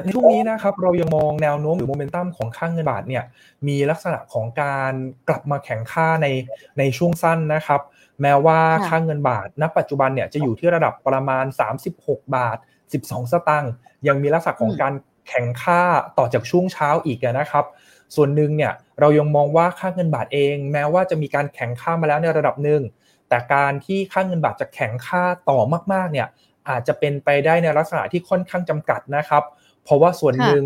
ในช่วงนี้นะครับเรายังมองแนวโน้มหรือโมเมนตัมของค่างเงินบาทเนี่ยมีลักษณะของการกลับมาแข็งค่าในในช่วงสั้นนะครับ แม้ว่าค่างเงินบาทณปัจจุบันเนี่ยจะอยู่ที่ระดับประมาณ 36 บาท 12 สตางค์ยังมีลักษณะของการแข็งค่าต่อจากช่วงเช้าอีกนะครับ ส่วนหนึ่งเนี่ยเรายังมองว่าค่าเงินบาทเอง แม้ว่าจะมีการแข็งค่ามาแล้วในระดับหนึ่งแต่การที่ค่าเงินบาทจะแข็งค่าต่อมากๆเนี่ยอาจจะเป็นไปได้ในลักษณะที่ค่อนข้างจำกัดนะครับ เพราะว่าส่วนหนึ่ง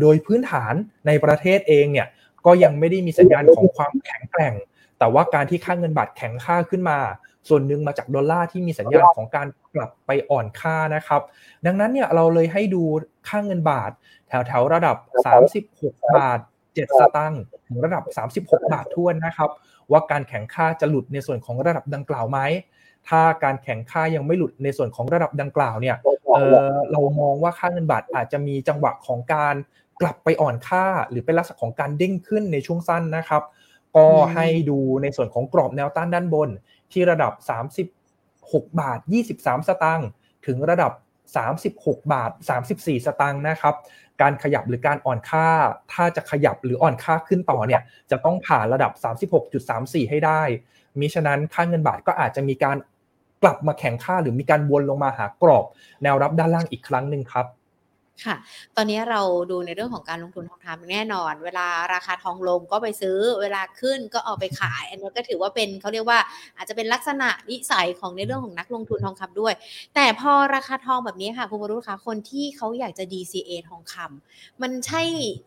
โดยพื้นฐานในประเทศเองเนี่ยก็ยังไม่ได้มีสัญญาณของความแข็งแกร่ง แต่ว่าการที่ค่าเงินบาทแข็งค่าขึ้นมา ส่วนหนึ่งมาจากดอลลาร์ที่มีสัญญาณของการกลับไปอ่อนค่านะครับ ดังนั้นเนี่ยเราเลยให้ดูค่าเงินบาท แถวแถวระดับ 36 บาท 7 สตางค์ถึงระดับ 36 บาททวนนะครับ ว่าการแข็งค่าจะหลุดในส่วนของระดับดังกล่าวไหมถ้าการแข่งค่ายังไม่หลุดในส่วนของระดับดังกล่าวเนี่ยเเรามองว่าค่าเงินบาทอาจจะมีจังหวะของการกลับไปอ่อนค่า หรือเป็นลักษณะของการเด้งขึ้นในช่วงสั้นนะครับ ก็ให้ดูในส่วนของกรอบแนวต้านด้านบน ที่ระดับ 36 บาท 23 สตางค์ถึงระดับ 36 บาท 34 สตางค์นะครับ การขยับหรือการอ่อนค่า ถ้าจะขยับหรืออ่อนค่าขึ้นต่อเนี่ยจะต้องผ่านระดับ 36.34 ให้ได้ มิฉะนั้นค่าเงินบาทก็อาจจะมีการกลับมาแข่งค่าหรือมีการวนลงมาหากรอบ แนวรับด้านล่างอีกครั้งหนึ่งครับ
ค่ะ ตอนนี้เราดูในเรื่องของการลงทุนทองคำแน่นอน เวลาราคาทองลงก็ไปซื้อ เวลาขึ้นก็เอาไปขาย อันนี้ก็ถือว่าเป็นเขาเรียกว่าอาจจะเป็นลักษณะนิสัยของในเรื่องของนักลงทุนทองคำด้วย แต่พอราคาทองแบบนี้ค่ะคุณบรุษคะคนที่เขาอยากจะ DCA ทองคำมันใช่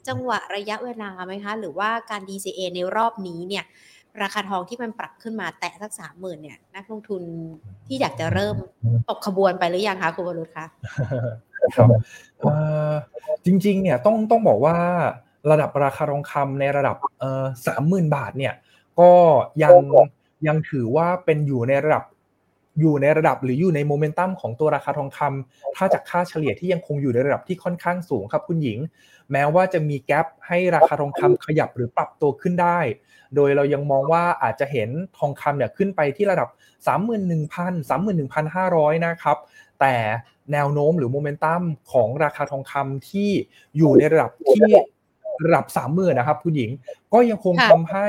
จังหวะระยะเวลาไหมคะ หรือว่าการ DCA ในรอบนี้เนี่ยราคาทองที่มันปรับขึ้นมาแตะสักสามหมื่นเนี่ย นักลงทุนที่อยากจะเริ่มตกขบวนไปหรือยังคะคุณวรุษคะ
ครับจริงๆเนี่ยต้องต้องบอกว่าระดับราคาทองคำในระดับสามหมื่นบาทเนี่ยก็ยังยังถือว่าเป็นอยู่ในระดับอยู่ในระดับหรืออยู่ในโมเมนตัมของตัวราคาทองคถ้าจากค่าเฉลี่ยที่ยังคงอยู่ในระดับที่ค่อนข้างสูงครับคุณหญิง แม้ว่าจะมี gap ให้ราคาทองคำขยับหรือปรับตัวขึ้นได้ โดยเรายังมองว่าอาจจะเห็นทองคำเนี่ยขึ้นไปที่ระดับ 31,000 31,500 นะครับ แต่ แนวโน้มหรือโมเมนตัมของราคาทองคำที่อยู่ในระดับที่ระดับ30,000นะครับคุณหญิงก็ยังคงทำให้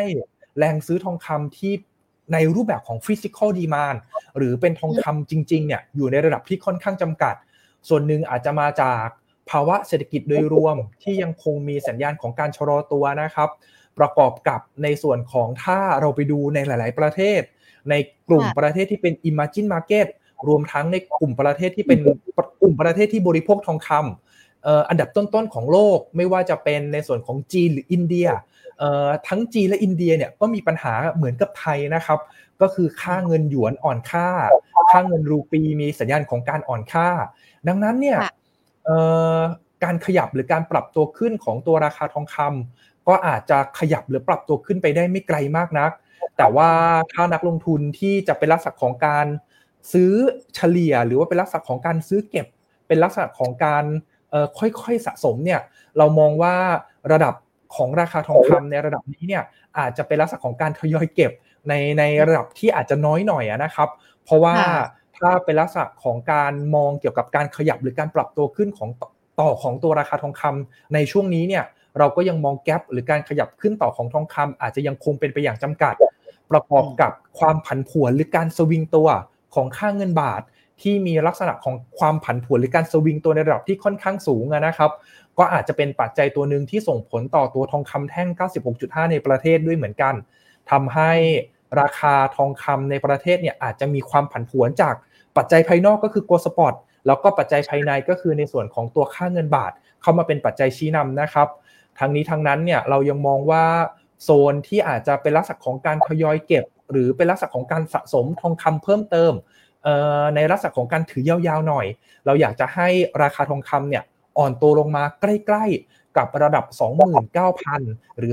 แรงซื้อทองคำที่ในรูปแบบของ physical demandหรือเป็นทองคำจริงๆเนี่ยอยู่ในระดับที่ค่อนข้างจำกัด ส่วนหนึ่งอาจจะมาจากภาวะเศรษฐกิจโดยรวมที่ยังคงมีสัญญาณของการชะลอตัวนะครับ ประกอบกับในส่วนของถ้าเราไปดูในหลาย ๆ ประเทศ ในกลุ่มประเทศที่เป็น emerging market รวมทั้งในกลุ่มประเทศที่เป็นกลุ่มประเทศที่บริโภคทองคำอันดับต้นๆของโลกไม่ว่าจะเป็นในส่วนของจีนหรืออินเดียทั้งจีนและอินเดียเนี่ยก็มีปัญหาเหมือนกับไทยนะครับ ก็คือค่าเงินหยวนอ่อนค่า ค่าเงินรูปีมีสัญญาณของการอ่อนค่า ดังนั้นเนี่ยการขยับหรือการปรับตัวขึ้นของตัวราคาทองคำก็อาจจะขยับหรือปรับตัวขึ้นไปได้ไม่ไกลมากนัก แต่ว่าถ้านักลงทุนที่จะเป็นลักษณะของการ ซื้อเฉลี่ยหรือว่าเป็นลักษณะของการซื้อเก็บ เป็นลักษณะของการค่อยๆสะสมเนี่ยเรามองว่าระดับของราคาทองคำในระดับนี้เนี่ยอาจจะเป็นลักษณะของการทยอยเก็บในในระดับที่อาจจะน้อยหน่อยนะครับ เพราะว่าถ้าเป็นลักษณะของการมองเกี่ยวกับการขยับหรือการปรับตัวขึ้นของต่อของตัวราคาทองคำในช่วงนี้เนี่ยเราก็ยังมองแกลบหรือการขยับขึ้นต่อของทองคำอาจจะยังคงเป็นไปอย่างจำกัด ประกอบกับความผันผวนหรือการสวิงตัว ของค่าเงินบาทที่มีลักษณะของความผันผวนหรือการสวิงตัวในระดับที่ค่อนข้างสูงนะครับ ก็อาจจะเป็นปัจจัยตัวหนึ่งที่ส่งผลต่อตัวทองคำแท่ง 96.5 ในประเทศด้วยเหมือนกันทำให้ราคาทองคำในประเทศเนี่ยอาจจะมีความผันผวนจากปัจจัยภายนอกก็คือโกลสปอร์ตแล้วก็ปัจจัยภายในก็คือในส่วนของตัวค่าเงินบาท เข้ามาเป็นปัจจัยชี้นำนะครับทั้งนี้ทั้งนั้นเนี่ยเรายังมองว่าโซนที่อาจจะเป็นลักษณะของการทยอยเก็บ หรือเป็นลักษณะของการสะสมทองคำเพิ่มเติมในลักษณะของการถือยาวๆหน่อย เราอยากจะให้ราคาทองคำเนี่ยอ่อนตัวลงมาใกล้ๆ กับระดับ 29,000 หรือ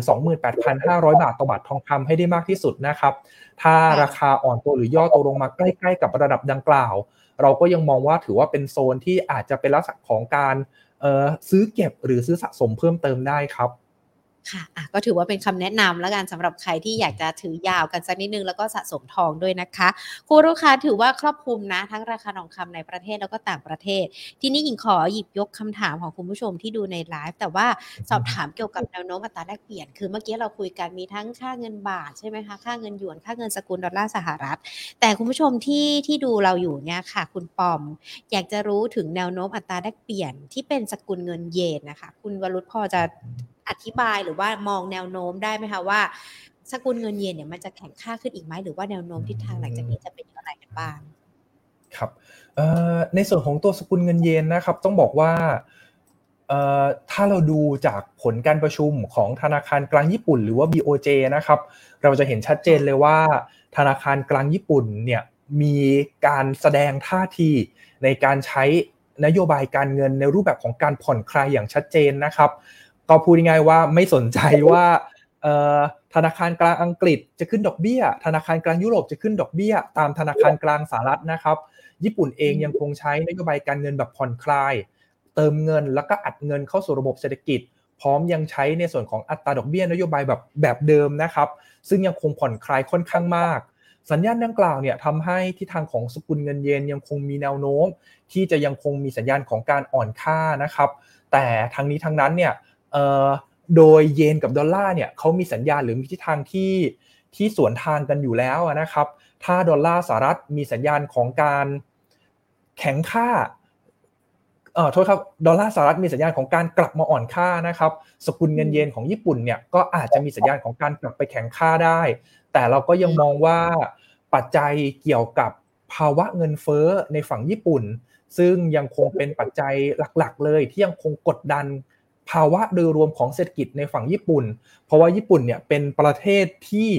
28,500 บาทต่อบาททองคำให้ได้มากที่สุดนะครับ ถ้าราคาอ่อนตัวหรือย่อตัวลงมาใกล้ๆ กับระดับดังกล่าว เราก็ยังมองว่าถือว่าเป็นโซนที่อาจจะเป็นลักษณะของการซื้อเก็บหรือซื้อสะสมเพิ่มเติมได้ครับ
ค่ะะก็ถือว่าเป็นคำแนะนำแล้วกันสำหรับใครที่อยากจะถือยาวกันสักนิดนึงแล้วก็สะสมทองด้วยนะคะครูลูกค้าถือว่าครอบคลุมนะ ทั้งราคาทองคำในประเทศแล้วก็ต่างประเทศ ทีนี้หญิงขอหยิบยกคำถามของคุณผู้ชมที่ดูในไลฟ์แต่ว่าสอบถามเกี่ยวกับแนวโน้มอัตราแลกเปลี่ยน คือเมื่อกี้เราคุยกันมีทั้งค่าเงินบาทใช่ไหมคะค่าเงินหยวนค่าเงินสกุลดอลลาร์สหรัฐ แต่คุณผู้ชมที่ที่ดูเราอยู่เนี่ยค่ะ คุณปอม อยากจะรู้ถึงแนวโน้มอัตราแลกเปลี่ยนที่เป็นสกุลเงินเยนนะคะ คุณวรุษพอจะ อธิบายหรือว่ามองแนวโน้มได้ไหมคะว่าสกุลเงินเยนเนี่ยมันจะแข็งค่าขึ้นอีกไหมหรือว่าแนวโน้มทิศทางหลังจากนี้จะเป็นอย่างไรกันบ้าง
ครับในส่วนของตัวสกุลเงินเยนนะครับ ต้องบอกว่าถ้าเราดูจากผลการประชุมของธนาคารกลางญี่ปุ่น หรือว่า BOJ นะครับ เราจะเห็นชัดเจนเลยว่า ธนาคารกลางญี่ปุ่นเนี่ยมีการแสดงท่าทีในการใช้นโยบายการเงินในรูปแบบของการผ่อนคลายอย่างชัดเจนนะครับ ก็พูดง่ายๆว่าไม่สนใจว่าธนาคารกลางอังกฤษจะขึ้นดอกเบี้ย ธนาคารกลางยุโรปจะขึ้นดอกเบี้ย ตามธนาคารกลางสหรัฐนะครับ ญี่ปุ่นเองยังคงใช้นโยบายการเงินแบบผ่อนคลาย เติมเงินแล้วก็อัดเงินเข้าสู่ระบบเศรษฐกิจ พร้อมยังใช้ในส่วนของอัตราดอกเบี้ยนโยบายแบบแบบเดิมนะครับ ซึ่งยังคงผ่อนคลายค่อนข้างมาก สัญญาณดังกล่าวเนี่ยทำให้ทิศทางของสกุลเงินเยนยังคงมีแนวโน้ม ที่จะยังคงมีสัญญาณของการอ่อนค่านะครับ แต่ทั้งนี้ทั้งนั้นเนี่ย โดยเยนกับดอลลาร์เนี่ยเขามีสัญญาณหรือมีทิศทางที่ที่สวนทางกันอยู่แล้วนะครับ ถ้าดอลลาร์สหรัฐมีสัญญาณของการแข็งค่าเอ่อโทษครับดอลลาร์สหรัฐมีสัญญาณของการกลับมาอ่อนค่านะครับสกุลเงินเยนของญี่ปุ่นเนี่ยก็อาจจะมีสัญญาณของการกลับไปแข็งค่าได้ แต่เราก็ยังมองว่าปัจจัยเกี่ยวกับภาวะเงินเฟ้อในฝั่งญี่ปุ่น ซึ่งยังคงเป็นปัจจัยหลักๆ เลยที่ยังคงกดดัน ภาวะโดยรวมของเศรษฐกิจในฝั่งญี่ปุ่น เพราะว่าญี่ปุ่นเนี่ยเป็นประเทศที่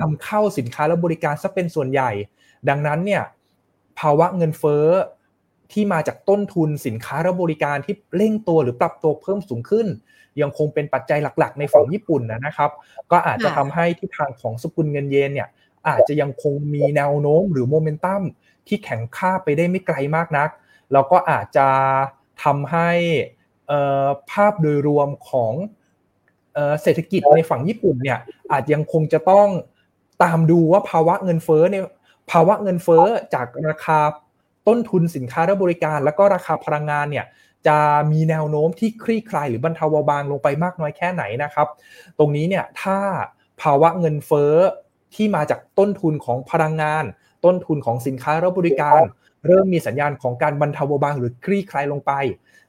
นำเข้าสินค้าและบริการซะเป็นส่วนใหญ่ ดังนั้นเนี่ยภาวะเงินเฟ้อที่มาจากต้นทุนสินค้าและบริการที่เร่งตัวหรือปรับตัวเพิ่มสูงขึ้น ยังคงเป็นปัจจัยหลักๆ ในฝั่งญี่ปุ่นนะครับ ก็อาจจะทำให้ทิศทางของสกุลเงินเยนเนี่ยอาจจะยังคงมีแนวโน้มหรือโมเมนตัมที่แข็งค่าไปได้ไม่ไกลมากนัก แล้วก็อาจจะทำให้ ภาพโดยรวมของเศรษฐกิจในฝั่งญี่ปุ่นเนี่ยอาจยังคงจะต้องตามดูว่าภาวะเงินเฟ้อเนี่ยภาวะเงินเฟ้อจากราคาต้นทุนสินค้าและบริการ แล้วก็ราคาพลังงานเนี่ยจะมีแนวโน้มที่คลี่คลายหรือบรรเทาเบาบางลงไปมากน้อยแค่ไหนนะครับ ตรงนี้เนี่ยถ้าภาวะเงินเฟ้อที่มาจากต้นทุนของพลังงาน ต้นทุนของสินค้าและบริการ เริ่มมีสัญญาณของการบรรเทาเบาบางหรือคลี่คลายลงไป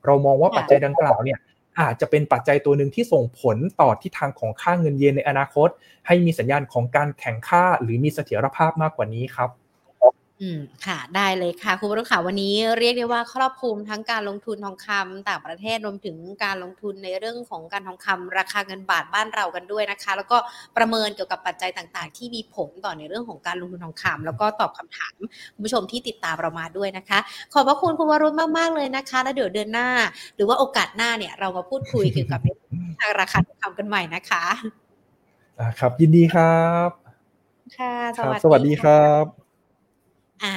เรามองว่าปัจจัยดังกล่าวเนี่ยอาจจะเป็นปัจจัยตัวหนึ่งที่ส่งผลต่อทิศทางของค่าเงินเยนในอนาคต ให้มีสัญญาณของการแข่งค่าหรือมีเสถียรภาพมากกว่านี้ครับ
อืมค่ะได้เลยค่ะ คุณผู้ชมค่ะวันนี้เรียกได้ว่าครอบคลุมทั้งการลงทุนทองคำต่างประเทศรวมถึงการลงทุนในเรื่องของการทองคำราคาเงินบาทบ้านเรากันด้วยนะคะ แล้วก็ประเมินเกี่ยวกับปัจจัยต่างๆ ที่มีผลต่อในเรื่องของการลงทุนทองคำแล้วก็ตอบคำถามคุณผู้ชมที่ติดตามเรามาด้วยนะคะ ขอบพระคุณคุณวรุณมากๆเลยนะคะ แล้วเดี๋ยวเดือนหน้า หรือว่าโอกาสหน้าเนี่ยเรามาพูดคุยเกี่ยวกับทางราคาทองคำกันใหม่นะคะ
อ่าครับ ยินดีครับ
ค่ะ
สวัสดีครับ
อ่า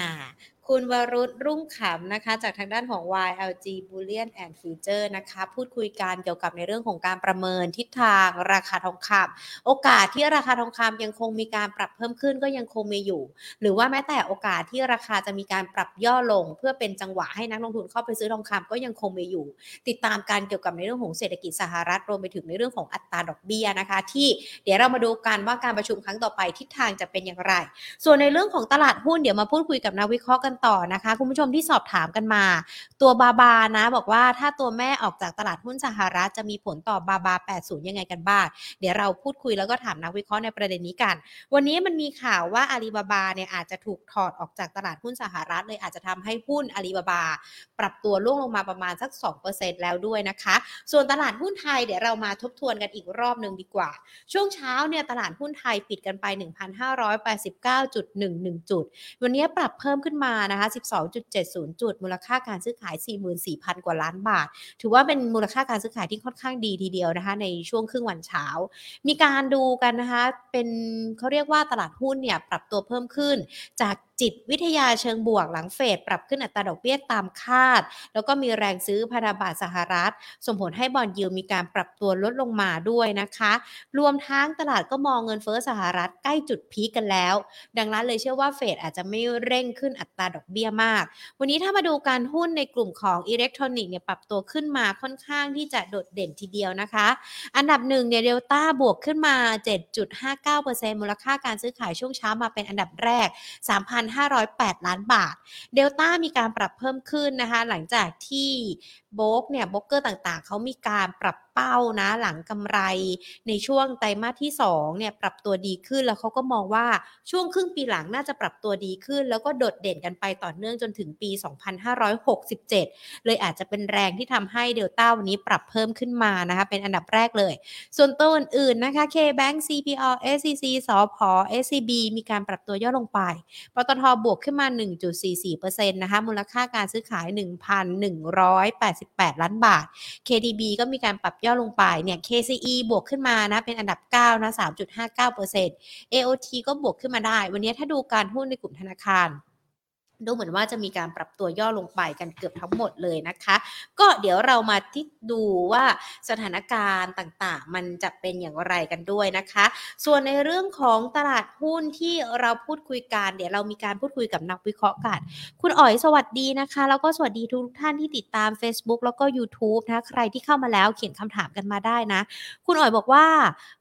คุณวรุษรุ่งขำนะคะ จากทางด้านของ YLG Bullion and Future นะคะ พูดคุยการเกี่ยวกับในเรื่องของการประเมินทิศทางราคาทองคำโอกาสที่ราคาทองคำยังคงมีการปรับเพิ่มขึ้นก็ยังคงมีอยู่ หรือว่าแม้แต่โอกาสที่ราคาจะมีการปรับย่อลง เพื่อเป็นจังหวะให้นักลงทุนเข้าไปซื้อทองคำก็ยังคงมีอยู่ ติดตามการเกี่ยวกับในเรื่องของเศรษฐกิจสหรัฐรวมไปถึงในเรื่องของอัตราดอกเบี้ยนะคะ ที่เดี๋ยวเรามาดูกันว่าการประชุมครั้งต่อไปทิศทางจะเป็นอย่างไร ส่วนในเรื่องของตลาดหุ้นเดี๋ยวมาพูดคุยกับนักวิเคราะห์กันต่อนะคะ คุณผู้ชมที่สอบถามกันมา ตัวบาบานะ บอกว่าถ้าตัวแม่ออกจากตลาดหุ้นสหรัฐจะมีผลต่อบาบา 80 ยังไงกันบ้าง เดี๋ยวเราพูดคุยแล้วก็ถามนักวิเคราะห์ในประเด็นนี้กัน วันนี้มันมีข่าวว่าอาลีบาบาเนี่ยอาจจะถูกถอดออกจากตลาดหุ้นสหรัฐเลยอาจจะทำให้หุ้นอาลีบาบา ปรับตัวล่วงลงมาประมาณสัก 2%แล้วด้วยนะคะ ส่วนตลาดหุ้นไทยเดี๋ยวเรามาทบทวนกันอีกรอบหนึ่งดีกว่า ช่วงเช้าเนี่ยตลาดหุ้นไทยปิดกันไป 1,589.11 จุด วันนี้ปรับเพิ่มขึ้นมานะคะ 12.70 จุด มูลค่าการซื้อขาย 44,000 กว่าล้านบาท ถือว่าเป็นมูลค่าการซื้อขายที่ค่อนข้างดีทีเดียวนะคะ ในช่วงครึ่งวันเช้า มีการดูกันนะคะ เป็นเขาเรียกว่าตลาดหุ้นเนี่ยปรับตัวเพิ่มขึ้น จากจิตวิทยาเชิงบวกหลังเฟดปรับขึ้นอัตราดอกเบี้ยตามคาด แล้วก็มีแรงซื้อพันธบัตรสหรัฐ ส่งผลให้ bond yield มีการปรับตัวลดลงมาด้วยนะคะ รวมทั้งตลาดก็มองเงินเฟ้อสหรัฐใกล้จุด peak กันแล้ว ดังนั้นเลยเชื่อว่าเฟดอาจจะไม่เร่งขึ้นอัตราดอกเบี้ยมาก วันนี้ถ้ามาดูการหุ้นในกลุ่มของอิเล็กทรอนิกส์เนี่ยปรับตัวขึ้นมาค่อนข้างที่จะโดดเด่นทีเดียวนะคะ อันดับหนึ่งเนี่ยเดลต้าบวกขึ้นมา 7.59%มูลค่าการซื้อขายช่วงเช้ามาเป็นอันดับแรก 3,508 ล้านบาท เดลต้ามีการปรับเพิ่มขึ้นนะคะ หลังจากที่โบกเนี่ยโบกเกอร์ต่างๆ เขามีการปรับ เป้านะหลังกำไรในช่วงไตรมาสที่2เนี่ยปรับตัวดีขึ้นแล้วเขาก็มองว่าช่วงครึ่งปีหลังน่าจะปรับตัวดีขึ้น แล้วก็โดดเด่นกันไปต่อเนื่องจนถึงปี 2567 เลยอาจจะเป็นแรงที่ทำให้เดลต้าวันนี้ปรับเพิ่มขึ้นมานะคะเป็นอันดับแรกเลย ส่วนตัวอื่นๆนะคะ K-Bank CPO SCC สอพอ SCB มีการปรับตัวย่อลงไปปตทบวกขึ้นมา 1.44%นะคะมูลค่าการซื้อขาย 1,188 ล้านบาท KDB ก็มีการปรับย่อลงไปเนี่ย KCE บวกขึ้นมานะเป็นอันดับ 9 นะ 3.59% AOT ก็บวกขึ้นมาได้ วันนี้ถ้าดูการหุ้นในกลุ่มธนาคาร ดูเหมือนว่าจะมีการปรับตัวย่อลงไปกันเกือบทั้งหมดเลยนะคะ ก็เดี๋ยวเรามาที่ดูว่าสถานการณ์ต่างๆ มันจะเป็นอย่างไรกันด้วยนะคะ ส่วนในเรื่องของตลาดหุ้นที่เราพูดคุยกันเดี๋ยวเรามีการพูดคุยกับนักวิเคราะห์กันคุณอ๋อยสวัสดีนะคะ แล้วก็สวัสดีทุกท่านที่ติดตาม Facebook แล้วก็ YouTube นะใครที่เข้ามาแล้วเขียนคำถามกันมาได้นะ คุณอ๋อยบอกว่า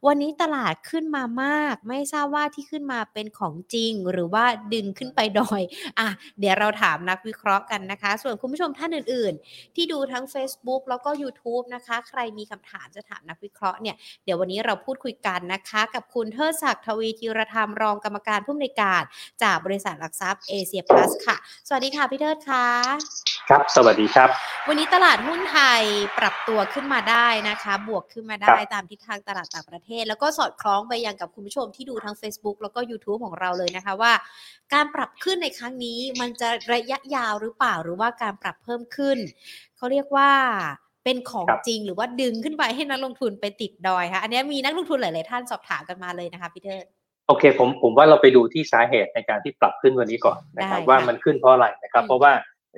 วันนี้ตลาดขึ้นมามาก ไม่ทราบว่าที่ขึ้นมาเป็นของจริง หรือว่าดึงขึ้นไปดอยอะเดี๋ยวเราถามนักวิเคราะห์กันนะคะ ส่วนคุณผู้ชมท่านอื่น ๆ ที่ดูทั้ง Facebook แล้วก็ YouTube นะคะ ใครมีคำถามจะถามนักวิเคราะห์เนี่ยเดี๋ยววันนี้เราพูดคุยกันนะคะ กับคุณเทิดศักดิ์ทวีธีรธรรมรองกรรมการผู้อำนวยการจากบริษัทหลักทรัพย์เอเชียพลัสค่ะ สวัสดีค่ะพี่เทิดค่ะ
ครับ สวัสดีครับ
วันนี้ตลาดหุ้นไทยปรับตัวขึ้นมาได้นะคะ บวกขึ้นมาได้ตามทิศทางตลาดต่างประเทศ แล้วก็สอดคล้องไปยังกับคุณผู้ชมที่ดูทั้ง Facebook แล้วก็ YouTube ของเราเลยนะคะว่า การปรับขึ้นในครั้งนี้มันจะระยะยาวหรือเปล่าหรือว่าการปรับเพิ่มขึ้น เขาเรียกว่าเป็นของ
ครับ
จริงหรือว่าดึงขึ้นไปให้นักลงทุนไปติดดอยค่ะอันนี้มีนักลงทุนหลาย ๆ ท่านสอบถามกันมาเลยนะคะพี่เทิด
โอเคผมผมว่าเราไปดูที่สาเหตุในการที่ปรับขึ้นวันนี้ก่อนนะครับ
ได้ค่ะ
ว่ามันขึ้นเพราะอะไรนะครับ
อืม
เพราะว่า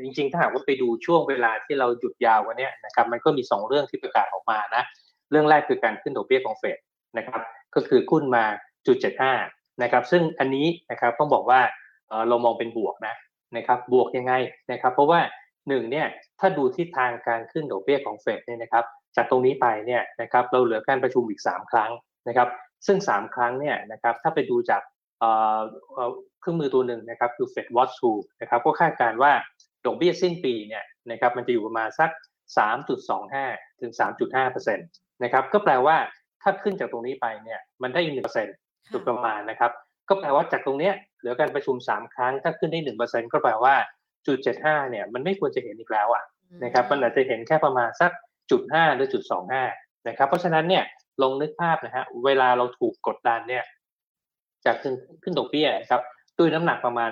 จริง ๆ ถ้าหากว่าไปดูช่วงเวลาที่เราหยุดยาววันเนี้ยนะครับมันก็มีสองเรื่องที่ประกาศออกมานะเรื่องแรกคือการขึ้นดอกเบี้ยของเฟดนะครับก็คือขึ้นมาจุดเจ็ดห้านะครับซึ่งอันนี้นะครับต้องบอกว่าเอ่อเรามองเป็นบวกนะ นะครับบวกยังไงนะครับ เพราะว่าหนึ่งเนี่ยถ้าดูทิศทางการขึ้นดอกเบี้ยของเฟดเนี่ยนะครับจากตรงนี้ไปเนี่ยนะครับเราเหลือการประชุมอีกสามครั้งนะครับ ซึ่งสามครั้งเนี่ยนะครับถ้าไปดูจากเครื่องมือตัวหนึ่งนะครับคือ Fed Watch Tool นะครับก็คาดการณ์ว่าดอกเบี้ยสิ้นปีเนี่ยนะครับมันจะอยู่ประมาณสัก 3.25 ถึง 3.5เปอร์เซ็นต์นะครับก็แปลว่าถ้าขึ้นจากตรงนี้ไปเนี่ยมันได้อีกหนึ่งเปอร์เซ็นต์โดยประมาณนะครับ ก็แปลว่าจากตรงเนี้ยเหลือการประชุม3ครั้งถ้าขึ้นได้หนึ่งเปอร์เซ็นต์ก็แปลว่าจุดเจ็ดห้าเนี่ยมันไม่ควรจะเห็นอีกแล้วอะนะครับมันอาจจะเห็นแค่ประมาณสักจุดห้าหรือจุดสองห้านะครับ เพราะฉะนั้นเนี่ยลองนึกภาพนะฮะเวลาเราถูกกดดันเนี่ย จากขึ้นขึ้นดอกเบี้ยนะครับด้วยน้ำหนักประมาณ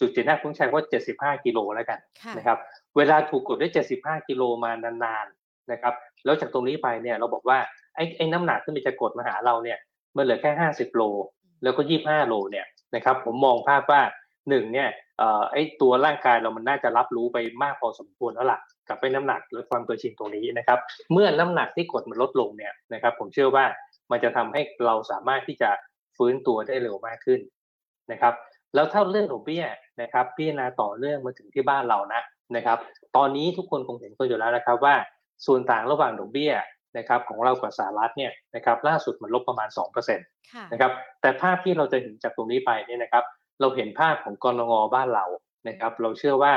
จุดเจ็ดห้าผมใช้ว่าเจ็ดสิบห้ากิโลแล้วกัน
ค่ะ
นะครับ เวลาถูกกดด้วยเจ็ดสิบห้ากิโลมานานๆนะครับ แล้วจากตรงนี้ไปเนี่ยเราบอกว่าไอ้ไอ้น้ำหนักที่มันจะกดมาหาเราเนี่ยมันเหลือแค่ห้าสิบโล แล้วก็ยี่ห้าโลเนี่ยนะครับผมมองภาพว่าหนึ่งเนี่ยไอ้ตัวร่างกายเรามันน่าจะรับรู้ไปมากพอสมควรแล้วล่ะกับไอ้น้ำหนักหรือความเคยชินตรงนี้นะครับ เมื่อน้ำหนักที่กดมันลดลงเนี่ยนะครับผมเชื่อว่ามันจะทำให้เราสามารถที่จะฟื้นตัวได้เร็วมากขึ้นนะครับแล้วถ้าเรื่องดอกเบี้ยนะครับพิจารณาต่อเนื่องมาถึงที่บ้านเรานะนะครับ ตอนนี้ทุกคนคงเห็นกันอยู่แล้วนะครับว่า ส่วนต่างระหว่างดอกเบี้ย นะครับของเรากับสหรัฐเนี่ยนะครับล่าสุดมันลบประมาณ2%
ค่ะ
นะครับแต่ภาพที่เราจะเห็นจากตรงนี้ไปเนี่ยนะครับเราเห็นภาพของกรงงบ้านเรานะครับเราเชื่อว่า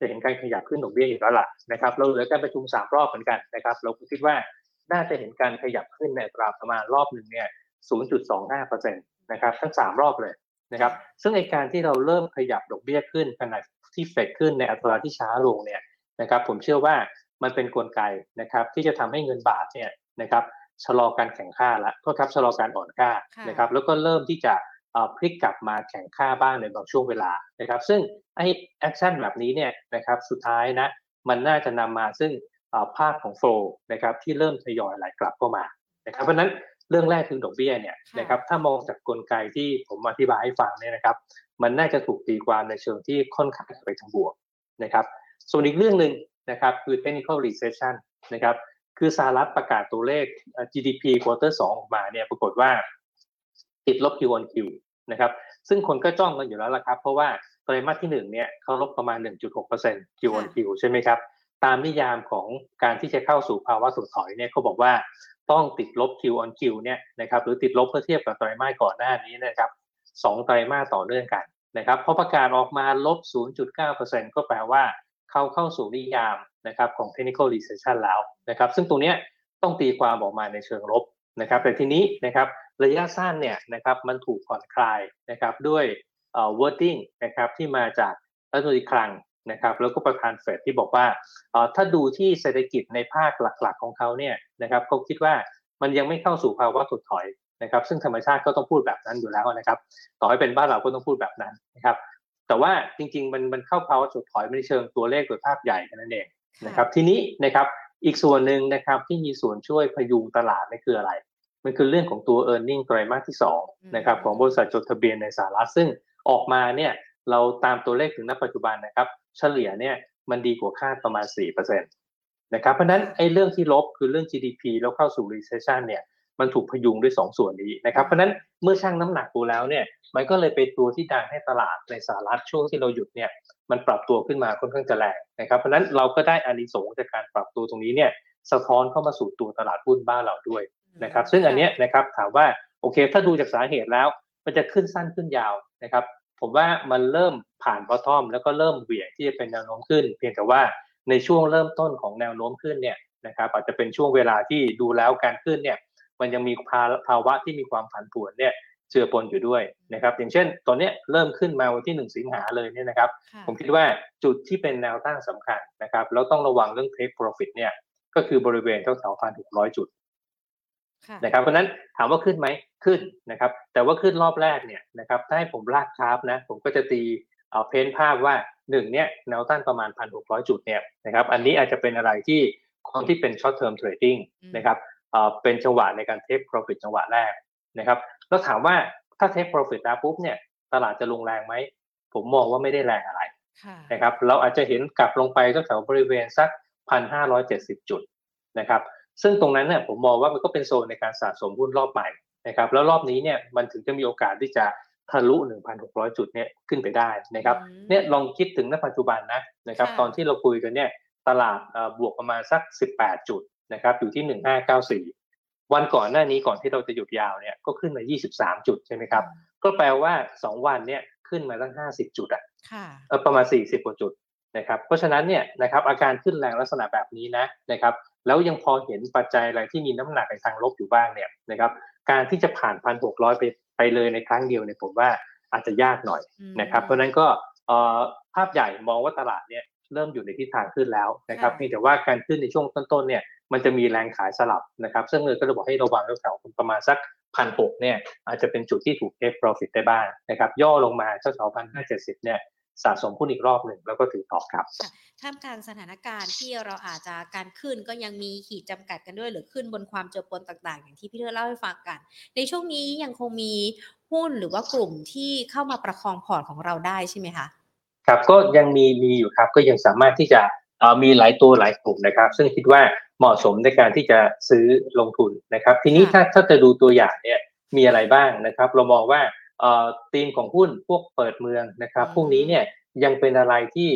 จะเห็นการขยับขึ้นดอกเบี้ยอีกแล้วล่ะนะครับเราเหลือการประชุมสามรอบเหมือนกันนะครับเราก็คิดว่าน่าจะเห็นการขยับขึ้นในอัตราประมาณรอบหนึ่งเนี่ย 0.25%นะครับทั้งสามรอบเลยนะครับซึ่งไอ้การที่เราเริ่มขยับดอกเบี้ยขึ้นขณะที่เฟดขึ้นในอัตราที่ช้าลงเนี่ยนะครับผมเชื่อว่า มันเป็นกลไกนะครับ ที่จะทำให้เงินบาทเนี่ยนะครับชะลอการแข็งค่าละโทษครับชะลอการอ่อนค่า
ค่ะ
นะครับ แล้วก็เริ่มที่จะพลิกกลับมาแข็งค่าบ้างในบางช่วงเวลานะครับ ซึ่งไอ้ action แบบนี้เนี่ยนะครับสุดท้ายนะมันน่าจะนำมาซึ่งภาพของ flow นะครับที่เริ่มทยอยไหลกลับเข้ามานะครับ เพราะนั้นเรื่องแรกคือดอกเบี้ยเนี่ยนะครับถ้ามองจากกลไกที่ผมอธิบายให้ฟังเนี่ยนะครับ มันน่าจะถูกตีความในเชิงที่ค่อนข้างไปทางบวกนะครับ ส่วนอีกเรื่องหนึ่ง นะครับคือ technical recession นะครับคือสหรัฐประกาศตัวเลข GDP quarter 2ออกมาเนี่ยปรากฏว่า ติดลบ Q on Q นะครับซึ่งคนก็จ้องกันอยู่แล้วละครับ เพราะว่าไตรมาสที่1เนี่ยเขาลบประมาณ 1.6% Q on Q ใช่ไหมครับตามนิยามของการที่จะเข้าสู่ภาวะสุดถอยเนี่ยเขาบอกว่าต้องติดลบ Q on Q เนี่ยนะครับหรือติดลบเพื่อเทียบกับไตรมาสก่อนหน้านี้นะครับสองไตรมาสต่อเนื่องกันนะครับพอประกาศออกมาลบ 0.9%ก็แปลว่า เข้าเข้าสู่นิยามนะครับของ technical recession แล้วนะครับซึ่งตรงนี้ต้องตีความออกมาในเชิงลบนะครับแต่ทีนี้นะครับระยะสั้นเนี่ยนะครับมันถูกผ่อนคลายนะครับด้วย wording นะครับที่มาจากรัฐมนตรีคลังนะครับแล้วก็ประธานเฟดที่บอกว่าถ้าดูที่เศรษฐกิจในภาคหลักๆของเขาเนี่ยนะครับเขาคิดว่ามันยังไม่เข้าสู่ภาวะถดถอยนะครับซึ่งธรรมชาติก็ต้องพูดแบบนั้นอยู่แล้วนะครับ ต่อให้เป็นบ้านเราก็ต้องพูดแบบนั้นนะครับ แต่ว่าจริงๆมันมันเข้าภาวะถดถอยไม่ได้เชิงตัวเลขโดยภาพใหญ่แค่นั้นเองนะครับ ทีนี้นะครับอีกส่วนหนึ่งนะครับที่มีส่วนช่วยพยุงตลาดนี่คืออะไร มันคือเรื่องของตัว e a r n i n g ไตรมาสที่2นะครับของบริษัทจดทะเบียนในสหรัฐซึ่งออกมาเนี่ยเราตามตัวเลขถึงณปัจจุบันนะครับ เฉลี่ยเนี่ยมันดีกว่าคาดประมาณ4%นะครับเพราะนั้นไอ้เรื่องที่ลบคือเรื่อง GDP แล้วเข้าสู่ recession เนี่ย มันถูกพยุงด้วย 2 ส่วนนี้นะครับ เพราะนั้นเมื่อชั่งน้ำหนักดูแล้วเนี่ย มันก็เลยเป็นตัวที่ดังให้ตลาดในสหรัฐช่วงที่เราหยุดเนี่ยมันปรับตัวขึ้นมาค่อนข้างจะแรงนะครับ เพราะนั้นเราก็ได้อานิสงส์จากการปรับตัวตรงนี้เนี่ยสะท้อนเข้ามาสู่ตัวตลาดหุ้นบ้านเราด้วยนะครับ ซึ่งอันนี้นะครับถามว่าโอเค ถ้าดูจากสาเหตุแล้ว มันจะขึ้นสั้นขึ้นยาวนะครับ ผมว่ามันเริ่มผ่านบอททอม แล้วก็เริ่มเบี่ยงที่จะเป็นแนวโน้มขึ้น เพียงแต่ว่าในช่วงเริ่มต้นของแนวโน้มขึ้นเนี่ยนะครับอาจจะเป็นช่วงเวลาที่ดูแล้วการขึ้นเนี่ย มันยังมีภาวะที่มีความผันผวนเนี่ยเจือปนอยู่ด้วยนะครับ อย่างเช่นตอนนี้เริ่มขึ้นมาวันที่ 1 สิงหาเลยเนี่ยนะครับ ผมคิดว่าจุดที่เป็นแนวต้านสำคัญนะครับ แล้วต้องระวังเรื่อง take profit เนี่ยก็คือบริเวณเท่าแถวพันหกร้อยจุดนะครับเพราะนั้นถามว่าขึ้นไหมขึ้นนะครับ แต่ว่าขึ้นรอบแรกเนี่ยนะครับถ้าให้ผมลากคราฟนะ ผมก็จะตีเอาเพ้นภาพว่าหนึ่งเนี่ยแนวต้านประมาณพันหกร้อยจุดเนี่ยนะครับอันนี้อาจจะเป็นอะไรที่คนที่เป็น short term trading นะครับ เป็นจังหวะในการ take profit จังหวะแรกนะครับแล้วถามว่าถ้า take profit แล้วปุ๊บเนี่ยตลาดจะลงแรงไหม ผมมองว่าไม่ได้แรงอะไรนะครับเราอาจจะเห็นกลับลงไปก็แถวบริเวณสักพันห้าร้อยเจ็ดสิบจุดนะครับซึ่งตรงนั้นเนี่ยผมมองว่ามันก็เป็นโซนในการสะสมหุ้นรอบใหม่นะครับแล้วรอบนี้เนี่ยมันถึงจะมีโอกาสที่จะทะลุ 1,600 จุดเนี่ยขึ้นไปได้นะครับเนี่ยลองคิดถึงณปัจจุบันนะนะครับตอนที่เราคุยกันเนี่ยตลาดบวกประมาณสัก 18 จุด นะครับอยู่ที่ 1594 วันก่อนหน้านี้ก่อนที่เราจะหยุดยาวเนี่ยก็ขึ้นมา 23 จุดใช่ไหมครับ ก็แปลว่า 2 วันเนี่ยขึ้นมาตั้ง 50 จุดอะประมาณ 40กว่าจุดนะครับเพราะฉะนั้นเนี่ยนะครับอาการขึ้นแรงลักษณะแบบนี้นะนะครับแล้วยังพอเห็นปัจจัยอะไรที่มีน้ำหนักในทางลบอยู่บ้างเนี่ยนะครับการที่จะผ่านพันหกร้อยไปไปเลยในครั้งเดียวเนี่ยผมว่าอาจจะยากหน่อยนะครับเพราะนั้นก็ภาพใหญ่มองว่าตลาดเนี่ยเริ่มอยู่ในทิศทางขึ้นแล้วนะครับเพียงแต่ว่าการขึ้นในช่วงต้นๆเนี่ย มันจะมีแรงขายสลับนะครับ ซึ่งเลยก็จะบอกให้ระวังแถวๆประมาณสักพันหกเนี่ยอาจจะเป็นจุดที่ถูก take profit ได้บ้างนะครับย่อลงมาเท่าๆพันห้าเจ็ดสิบเนี่ยสะสมหุ้นอีกรอบหนึ่งแล้วก็ถือต่อครับ
ท่ามกลางสถานการณ์ที่เราอาจจะการขึ้นก็ยังมีขีดจำกัดกันด้วย หรือขึ้นบนความเจือปนต่างๆ อย่างที่พี่เทิดเล่าให้ฟังกัน ในช่วงนี้ยังคงมีหุ้นหรือว่ากลุ่มที่เข้ามาประคองพอร์ตของเราได้ใช่ไหมคะ
ครับก็ยังมีมีอยู่ครับก็ยังสามารถที่จะมีหลายตัวหลายกลุ่มนะครับ ซึ่งคิดว่า เหมาะสมในการที่จะซื้อลงทุนนะครับ ทีนี้ถ้าถ้าจะดูตัวอย่างเนี่ยมีอะไรบ้างนะครับ เรามองว่าธีมของหุ้นพวกเปิดเมืองนะครับ พวกนี้เนี่ยยังเป็นอะไรที่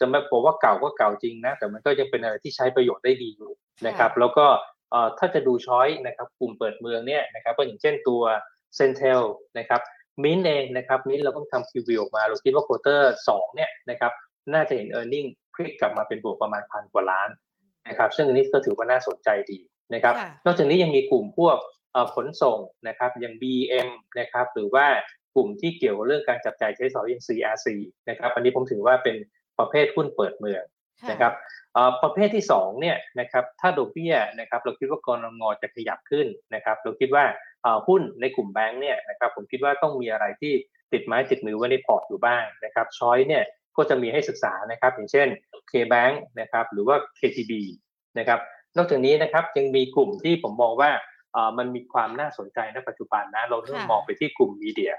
จะไม่บอกว่าเก่าก็เก่าจริงนะแต่มันก็ยังเป็นอะไรที่ใช้ประโยชน์ได้ดีอยู่นะครับ แล้วก็ถ้าจะดู choice นะครับ กลุ่มเปิดเมืองเนี่ยนะครับก็อย่างเช่นตัว CENTEL นะครับมินเองนะครับมินเราเพิ่งทำคิววิวออกมาเราคิดว่า quarter สองเนี่ยนะครับน่าจะเห็นเออร์เน็งพลิกกลับมาเป็นบวกประมาณพันกว่าล้าน นะครับซึ่งอันนี้ก็ถือว่าน่าสนใจดีนะครับ นอกจากนี้ยังมีกลุ่มพวกขนส่งนะครับอย่าง BM นะครับหรือว่ากลุ่มที่เกี่ยวกับเรื่องการจับจ่ายใช้สอยอย่าง CRC นะครับอันนี้ผมถือว่าเป็นประเภทหุ้นเปิดเมืองนะครับประเภทที่2เนี่ยนะครับถ้าดอกเบี้ยนะครับเราคิดว่ากรงงจะขยับขึ้นนะครับเราคิดว่าหุ้นในกลุ่มแบงก์เนี่ยนะครับผมคิดว่าต้องมีอะไรที่ติดไม้ติดมือไว้ในพอร์ตอยู่บ้างนะครับช้อยเนี่ย ก็จะมีให้ศึกษานะครับ อย่างเช่น K-Bank นะครับหรือว่า KTB นะครับนอกจากนี้นะครับยังมีกลุ่มที่ผมมองว่ามันมีความน่าสนใจในปัจจุบันนะเราเริ่มมองไปที่กลุ่มมีเดีย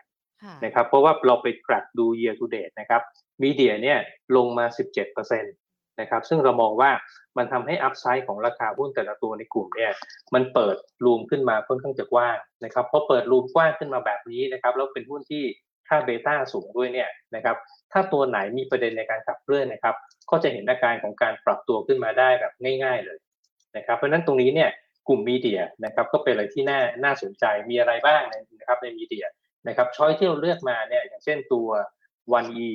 นะครับเพราะว่าเราไปกลัดดู year to date นะครับมีเดียเนี่ยลงมา 17%นะครับซึ่งเรามองว่ามันทำให้อัพไซด์ของราคาหุ้นแต่ละตัวในกลุ่มเนี่ยมันเปิดรูมขึ้นมาค่อนข้างจะกว้างนะครับพอเปิดรูมกว้างขึ้นมาแบบนี้นะครับแล้วเป็นหุ้นที่ ค่าเบต้าสูงด้วยเนี่ยนะครับถ้าตัวไหนมีประเด็นในการขับเคลื่อนนะครับ ก็จะเห็นอาการของการปรับตัวขึ้นมาได้แบบง่าย ๆเลยนะครับ เพราะฉะนั้นตรงนี้เนี่ยกลุ่มมีเดียนะครับก็เป็นอะไรที่น่าน่าสนใจมีอะไรบ้างนะครับในมีเดียนะครับช้อยที่เราเลือกมาเนี่ยอย่างเช่นตัว 1E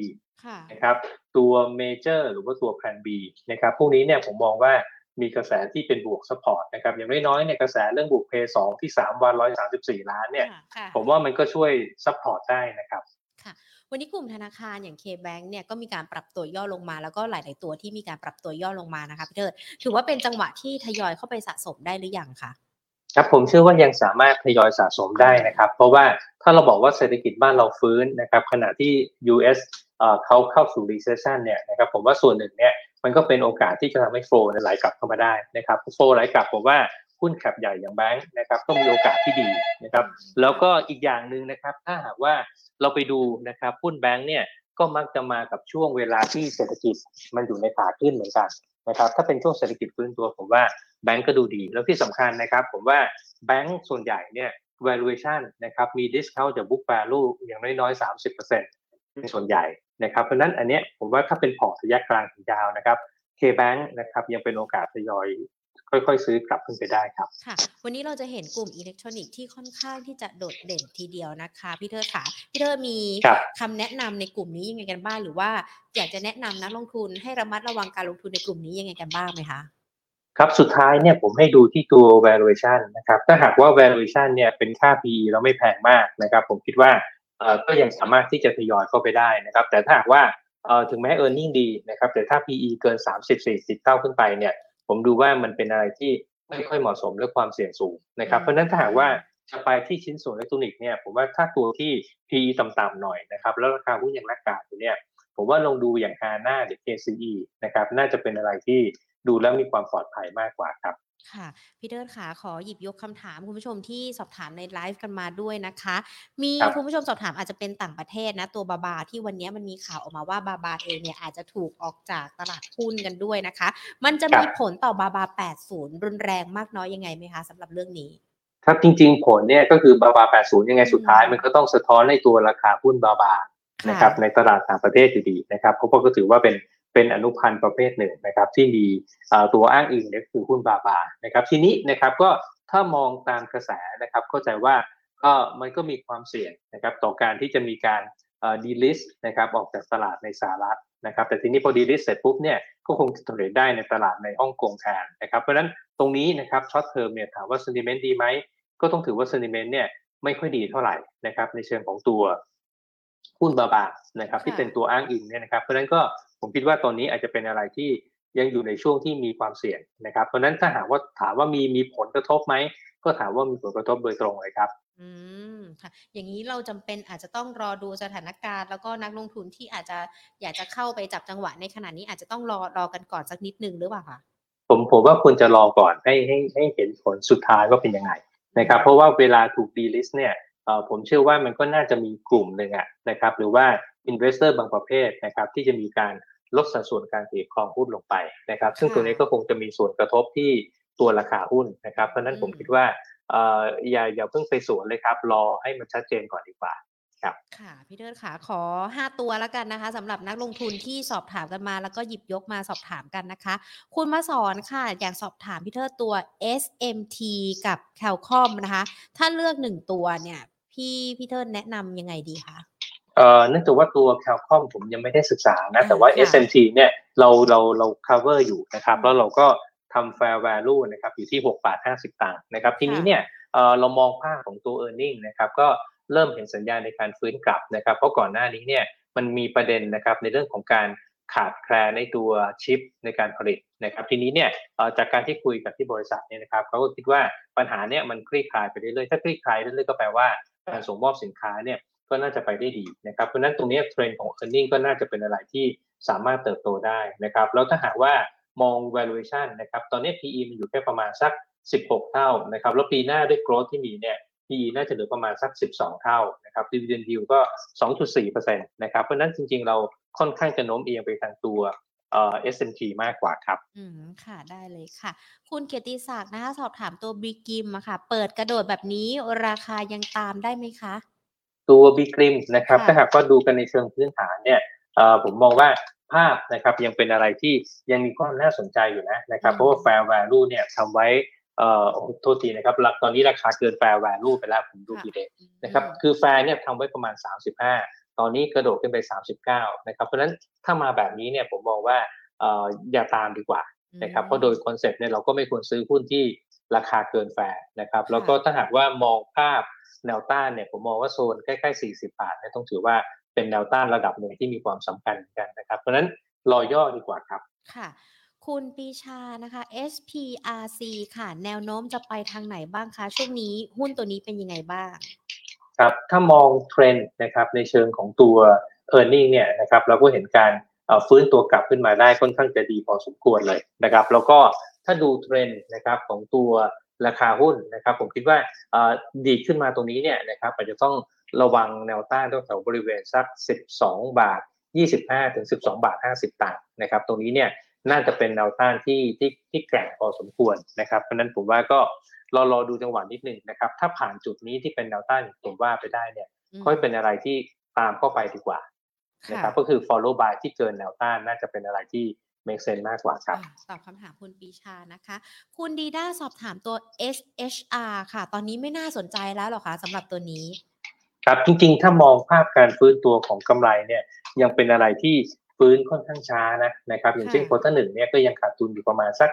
นะครับตัวเมเจอร์หรือว่าตัวแพน B นะครับพวกนี้เนี่ยผมมองว่า มีกระแสที่เป็นบวก support นะครับอย่างน้อยๆเนี่ยกระแสเรื่องบวกเพย์สองที่3วัน134ล้านเนี่ยผมว่ามันก็ช่วย support ได้นะครับ
วันนี้กลุ่มธนาคารอย่าง K-Bank เนี่ยก็มีการปรับตัวย่อลงมา แล้วก็หลาย ๆ ตัวที่มีการปรับตัวย่อลงมานะคะพี่เทิดถือว่าเป็นจังหวะที่ทยอยเข้าไปสะสมได้หรือยังคะ
ครับผมเชื่อว่ายังสามารถทยอยสะสมได้นะครับ เพราะว่าถ้าเราบอกว่าเศรษฐกิจบ้านเราฟื้นนะครับขณะที่ US เขาเข้าสู่ recession เนี่ยนะครับผมว่าส่วนหนึ่งเนี่ย มันก็เป็นโอกาสที่จะทำให้โฟล์ไหลกลับเข้ามาได้นะครับโฟล์ไหลกลับผมว่าหุ้นแคปใหญ่อย่างแบงค์นะครับก็มีโอกาสที่ดีนะครับแล้วก็อีกอย่างหนึ่งนะครับถ้าหากว่าเราไปดูนะครับหุ้นแบงค์เนี่ยก็มักจะมากับช่วงเวลาที่เศรษฐกิจมันอยู่ในขาขึ้นเหมือนกันนะครับถ้าเป็นช่วงเศรษฐกิจฟื้นตัวผมว่าแบงก์ก็ดูดี แล้วที่สำคัญนะครับ ผมว่าแบงก์ส่วนใหญ่เนี่ย valuation นะครับมี discount จาก book value อย่างน้อยๆ 30% เป็นส่วนใหญ่นะครับเพราะนั้นอันเนี้ยผมว่าถ้าเป็นพอร์ตระยะกลางถึงยาวนะครับ K-Bank นะครับยังเป็นโอกาสทยอยค่อยๆ ซื้อกลับขึ้นไปได้ครับ
ค่ะ วันนี้เราจะเห็นกลุ่มอิเล็กทรอนิกส์ที่ค่อนข้างที่จะโดดเด่นทีเดียวนะคะพี่เทอร์ค่ะพี่เทอร์มีคำแนะนำในกลุ่มนี้ยังไงกันบ้างหรือว่าอยากจะแนะนำนักลงทุนให้ระมัดระวังการลงทุนในกลุ่มนี้ยังไงกันบ้างไหมคะ
ครับสุดท้ายเนี่ยผมให้ดูที่ตัว valuation นะครับถ้าหากว่า valuation เนี่ยเป็นค่า PE แล้วไม่แพงมากนะครับ ผมคิดว่าเอ่อ ก็ยังสามารถที่จะทยอยเข้าไปได้นะครับ แต่ถ้าหากว่าเอ่อถึงแม้ e a r n i n g ดีนะครับ แต่ถ้า PE เกิน 30-40 เท่าขึ้นไปเนี่ย ผมดูว่ามันเป็นอะไรที่ไม่ค่อยเหมาะสมและความเสี่ยงสูงนะครับ เพราะนั้นถ้าหากว่าจะไปที่ชิ้นส่วนอิเล็กทรอนิกส์เนี่ย ผมว่าถ้าตัวที่ PE ต่ำๆหน่อยนะครับ แล้วราคาหุ้นยังรักกาอยู่เนี่ย ผมว่าลองดูอย่างฮาน่าหรือ KCE นะครับ น่าจะเป็นอะไรที่ดูแล้วมีความปลอดภัยมากกว่าครับ
ค่ะพี่เดินขาขอหยิบยกคำถามคุณผู้ชมที่สอบถามในไลฟ์กันมาด้วยนะคะ มีคุณผู้ชมสอบถามอาจจะเป็นต่างประเทศนะ ตัวบาบาที่วันนี้มันมีข่าวออกมาว่าบาบาเองเนี่ยอาจจะถูกออกจากตลาดหุ้นกันด้วยนะคะ มันจะมีผลต่อบาบา 80 รุนแรงมากน้อยยังไงไหมคะสำหรับเรื่องนี้
ครับจริงๆ ผลเนี่ยก็คือบาบา 80 ยังไงสุดท้าย มันก็ต้องสะท้อนในตัวราคาหุ้นบาบานะครับในตลาดต่างประเทศอยู่ดีนะครับเพราะก็ถือว่าเป็น เป็นอนุพันธ์ประเภทหนึ่งนะครับที่มีตัวอ้างอิงเนี่ยคือหุ้นบาบานะครับทีนี้นะครับก็ถ้ามองตามกระแสนะครับเข้าใจว่าก็มันก็มีความเสี่ยงนะครับต่อการที่จะมีการ delist นะครับออกจากตลาดในสหรัฐนะครับแต่ทีนี้พอ delist เสร็จปุ๊บเนี่ยก็คงจะ trade ได้ในตลาดในฮ่องกงแทนนะครับเพราะฉะนั้นตรงนี้นะครับ short term เนี่ยถามว่า sentiment ดีไหมก็ต้องถือว่า sentiment เนี่ยไม่ค่อยดีเท่าไหร่นะครับในเชิงของตัว หุ้นบาบานะครับ ที่เป็นตัวอ้างอิงเนี่ยนะครับ เพราะฉะนั้นก็ผมคิดว่าตอนนี้อาจจะเป็นอะไรที่ยังอยู่ในช่วงที่มีความเสี่ยงนะครับ เพราะนั้นถ้าหากว่าถามว่ามีมีผลกระทบไหมก็ถามว่ามีผลกระทบโดยตรงเลยครับ
อืมค่ะ อย่างนี้เราจำเป็นอาจจะต้องรอดูสถานการณ์ แล้วก็นักลงทุนที่อาจจะอยากจะเข้าไปจับจังหวะในขณะนี้อาจจะต้องรอรอกันก่อนสักนิดนึงหรือเปล่าคะ
ผมผมว่าควรจะรอก่อนให้ให้ให้เห็นผลสุดท้ายว่าเป็นยังไงนะครับ เพราะว่าเวลาถูก delist เนี่ย ผมเชื่อว่ามันก็น่าจะมีกลุ่มหนึ่งอะนะครับ หรือว่า investor บางประเภทนะครับ ที่จะมีการลดสัดส่วนการถือครองหุ้นลงไปนะครับ ซึ่งตัวนี้ก็คงจะมีส่วนกระทบที่ตัวราคาหุ้นนะครับ เพราะนั้นผมคิดว่าอย่าอย่าเพิ่งไปสวนเลยครับ รอให้มันชัดเจนก่อนดีกว่าครับ
ค่ะพี่เทิดขาขอ 5 ตัวแล้วกันนะคะสำหรับนักลงทุนที่สอบถามกันมา แล้วก็หยิบยกมาสอบถามกันนะคะ คุณมาสอนค่ะ อยากสอบถามพี่เทิดตัว SMT กับ c a l c o m นะคะ ถ้าเลือกหนึ่งตัวเนี่ย พี่พี่เทิดแนะนำยังไงดีคะ
เอ่อเนื่องจากว่าตัวแคลคอมผมยังไม่ได้ศึกษานะ แต่ว่า SMT เนี่ยเราเราเรา cover อยู่นะครับ แล้วเราก็ทำ fair value นะครับ อยู่ที่ 6 บาท 50ตังค์นะครับ ทีนี้เนี่ยเอ่อเรามองภาพของตัว e a r n i n g นะครับ ก็เริ่มเห็นสัญญาณในการฟื้นกลับนะครับ เพราะก่อนหน้านี้เนี่ยมันมีประเด็นนะครับในเรื่องของการขาดแคลนในตัวชิปในการผลิตนะครับทีนี้เนี่ยจากการที่คุยกับที่บริษัทเนี่ยนะครับเขาก็คิดว่าปัญหาเนี่ยมันคลี่คลายไปเรื่อยๆถ้าคลี่คลายเรื่อยๆก็แปลว่า การส่งมอบสินค้าเนี่ยก็น่าจะไปได้ดีนะครับเพราะนั้นตรงนี้เทรนด์ของ e a r n i n g ก็น่าจะเป็นอะไรที่สามารถเติบโตได้นะครับแล้วถ้าหากว่ามอง valuation นะครับตอนนี้ PE มันอยู่แค่ประมาณสัก 16 เท่านะครับแล้วปีหน้าด้วย growth ที่มีเนี่ย PE น่าจะเหลือประมาณสัก 12 เท่านะครับ dividend yield ก็ 2.4%นะครับเพราะนั้นจริงๆ เราค่อนข้างจะโน้มเอียงไปทางตัว เอ่อ S&P มากกว่าครับ
อืมค่ะได้เลยค่ะ คุณเกียรติศักดิ์นะคะ สอบถามตัวบีกิมอะค่ะ เปิดกระโดดแบบนี้ราคายังตามได้ไหมคะ
ตัว b ีกริมนะครับ
ค่ะ
ถ้าหากว่าดูกันในเชิงพื้นฐานเนี่ยเอ่อผมมองว่าภาพนะครับยังเป็นอะไรที่ยังมีความน่าสนใจอยู่นะนะครับ เพราะว่า fair value เนี่ยทำไว้เอ่อโอ้โหโทษทีนะครับหลักตอนนี้ราคาเกิน fair value ไปแล้วผมดูปีเดย์นะครับ คือแฟร์เนี่ยทำไว้ประมาณ 35 ตอนนี้กระโดดขึ้นไป 39 นะครับ เพราะฉะนั้นถ้ามาแบบนี้เนี่ยผมมองว่าเอ่ออย่าตามดีกว่านะครับเพราะโดย concept เนี่ยเราก็ไม่ควรซื้อหุ้นที่ราคาเกินแฟร์นะครับแล้วก็ถ้าหากว่ามองภาพแนวต้านเนี่ยผมมองว่าโซนใกล้ๆ 40 บาทเนี่ยต้องถือว่าเป็นแนวต้านระดับหนึ่งที่มีความสำคัญเหมือนกันนะครับ เพราะฉะนั้นรอย่อดีกว่าครับ
ค่ะ คุณปีชานะคะ SPRC ค่ะ แนวโน้มจะไปทางไหนบ้างคะ ช่วงนี้หุ้นตัวนี้เป็นยังไงบ้าง
ครับถ้ามองเทรนด์นะครับในเชิงของตัว e a r n i n g เนี่ยนะครับเราก็เห็นการฟื้นตัวกลับขึ้นมาได้ค่อนข้างจะดีพอสมควรเลยนะครับแล้วก็ถ้าดูเทรนด์นะครับของตัวราคาหุ้นนะครับผมคิดว่าดีขึ้นมาตรงนี้เนี่ยนะครับอาจจะต้องระวังแนวต้านแถวบริเวณสัก 12 บาท 25 ถึง 12 บาท 50ตังค์นะครับตรงนี้เนี่ยน่าจะเป็นแนวต้านที่ที่ที่แกร่งพอสมควรนะครับเพราะนั้นผมว่าก็ รอรอดูจังหวะนิดนึงนะครับ ถ้าผ่านจุดนี้ที่เป็นแนวต้านอย่างผมว่าไปได้เนี่ย
อืม
ค่อยเป็นอะไรที่ตามเข้าไปดีกว่านะครับก็คือ follow by ที่เกินแนวต้านน่าจะเป็นอะไรที่ make sense มากกว่าครับ
อะตอบคำถามคุณปีชานะคะ คุณดีด้าสอบถามตัว SHR ค่ะ ตอนนี้ไม่น่าสนใจแล้วเหรอคะสำหรับตัวนี้
ครับจริงๆ ถ้ามองภาพการฟื้นตัวของกำไรเนี่ยยังเป็นอะไรที่ฟื้นค่อนข้างช้านะนะครับ อย่างเช่น
ค่ะ
quarter หนึ่งเนี่ยก็ยังขาดทุนอยู่ประมาณสัก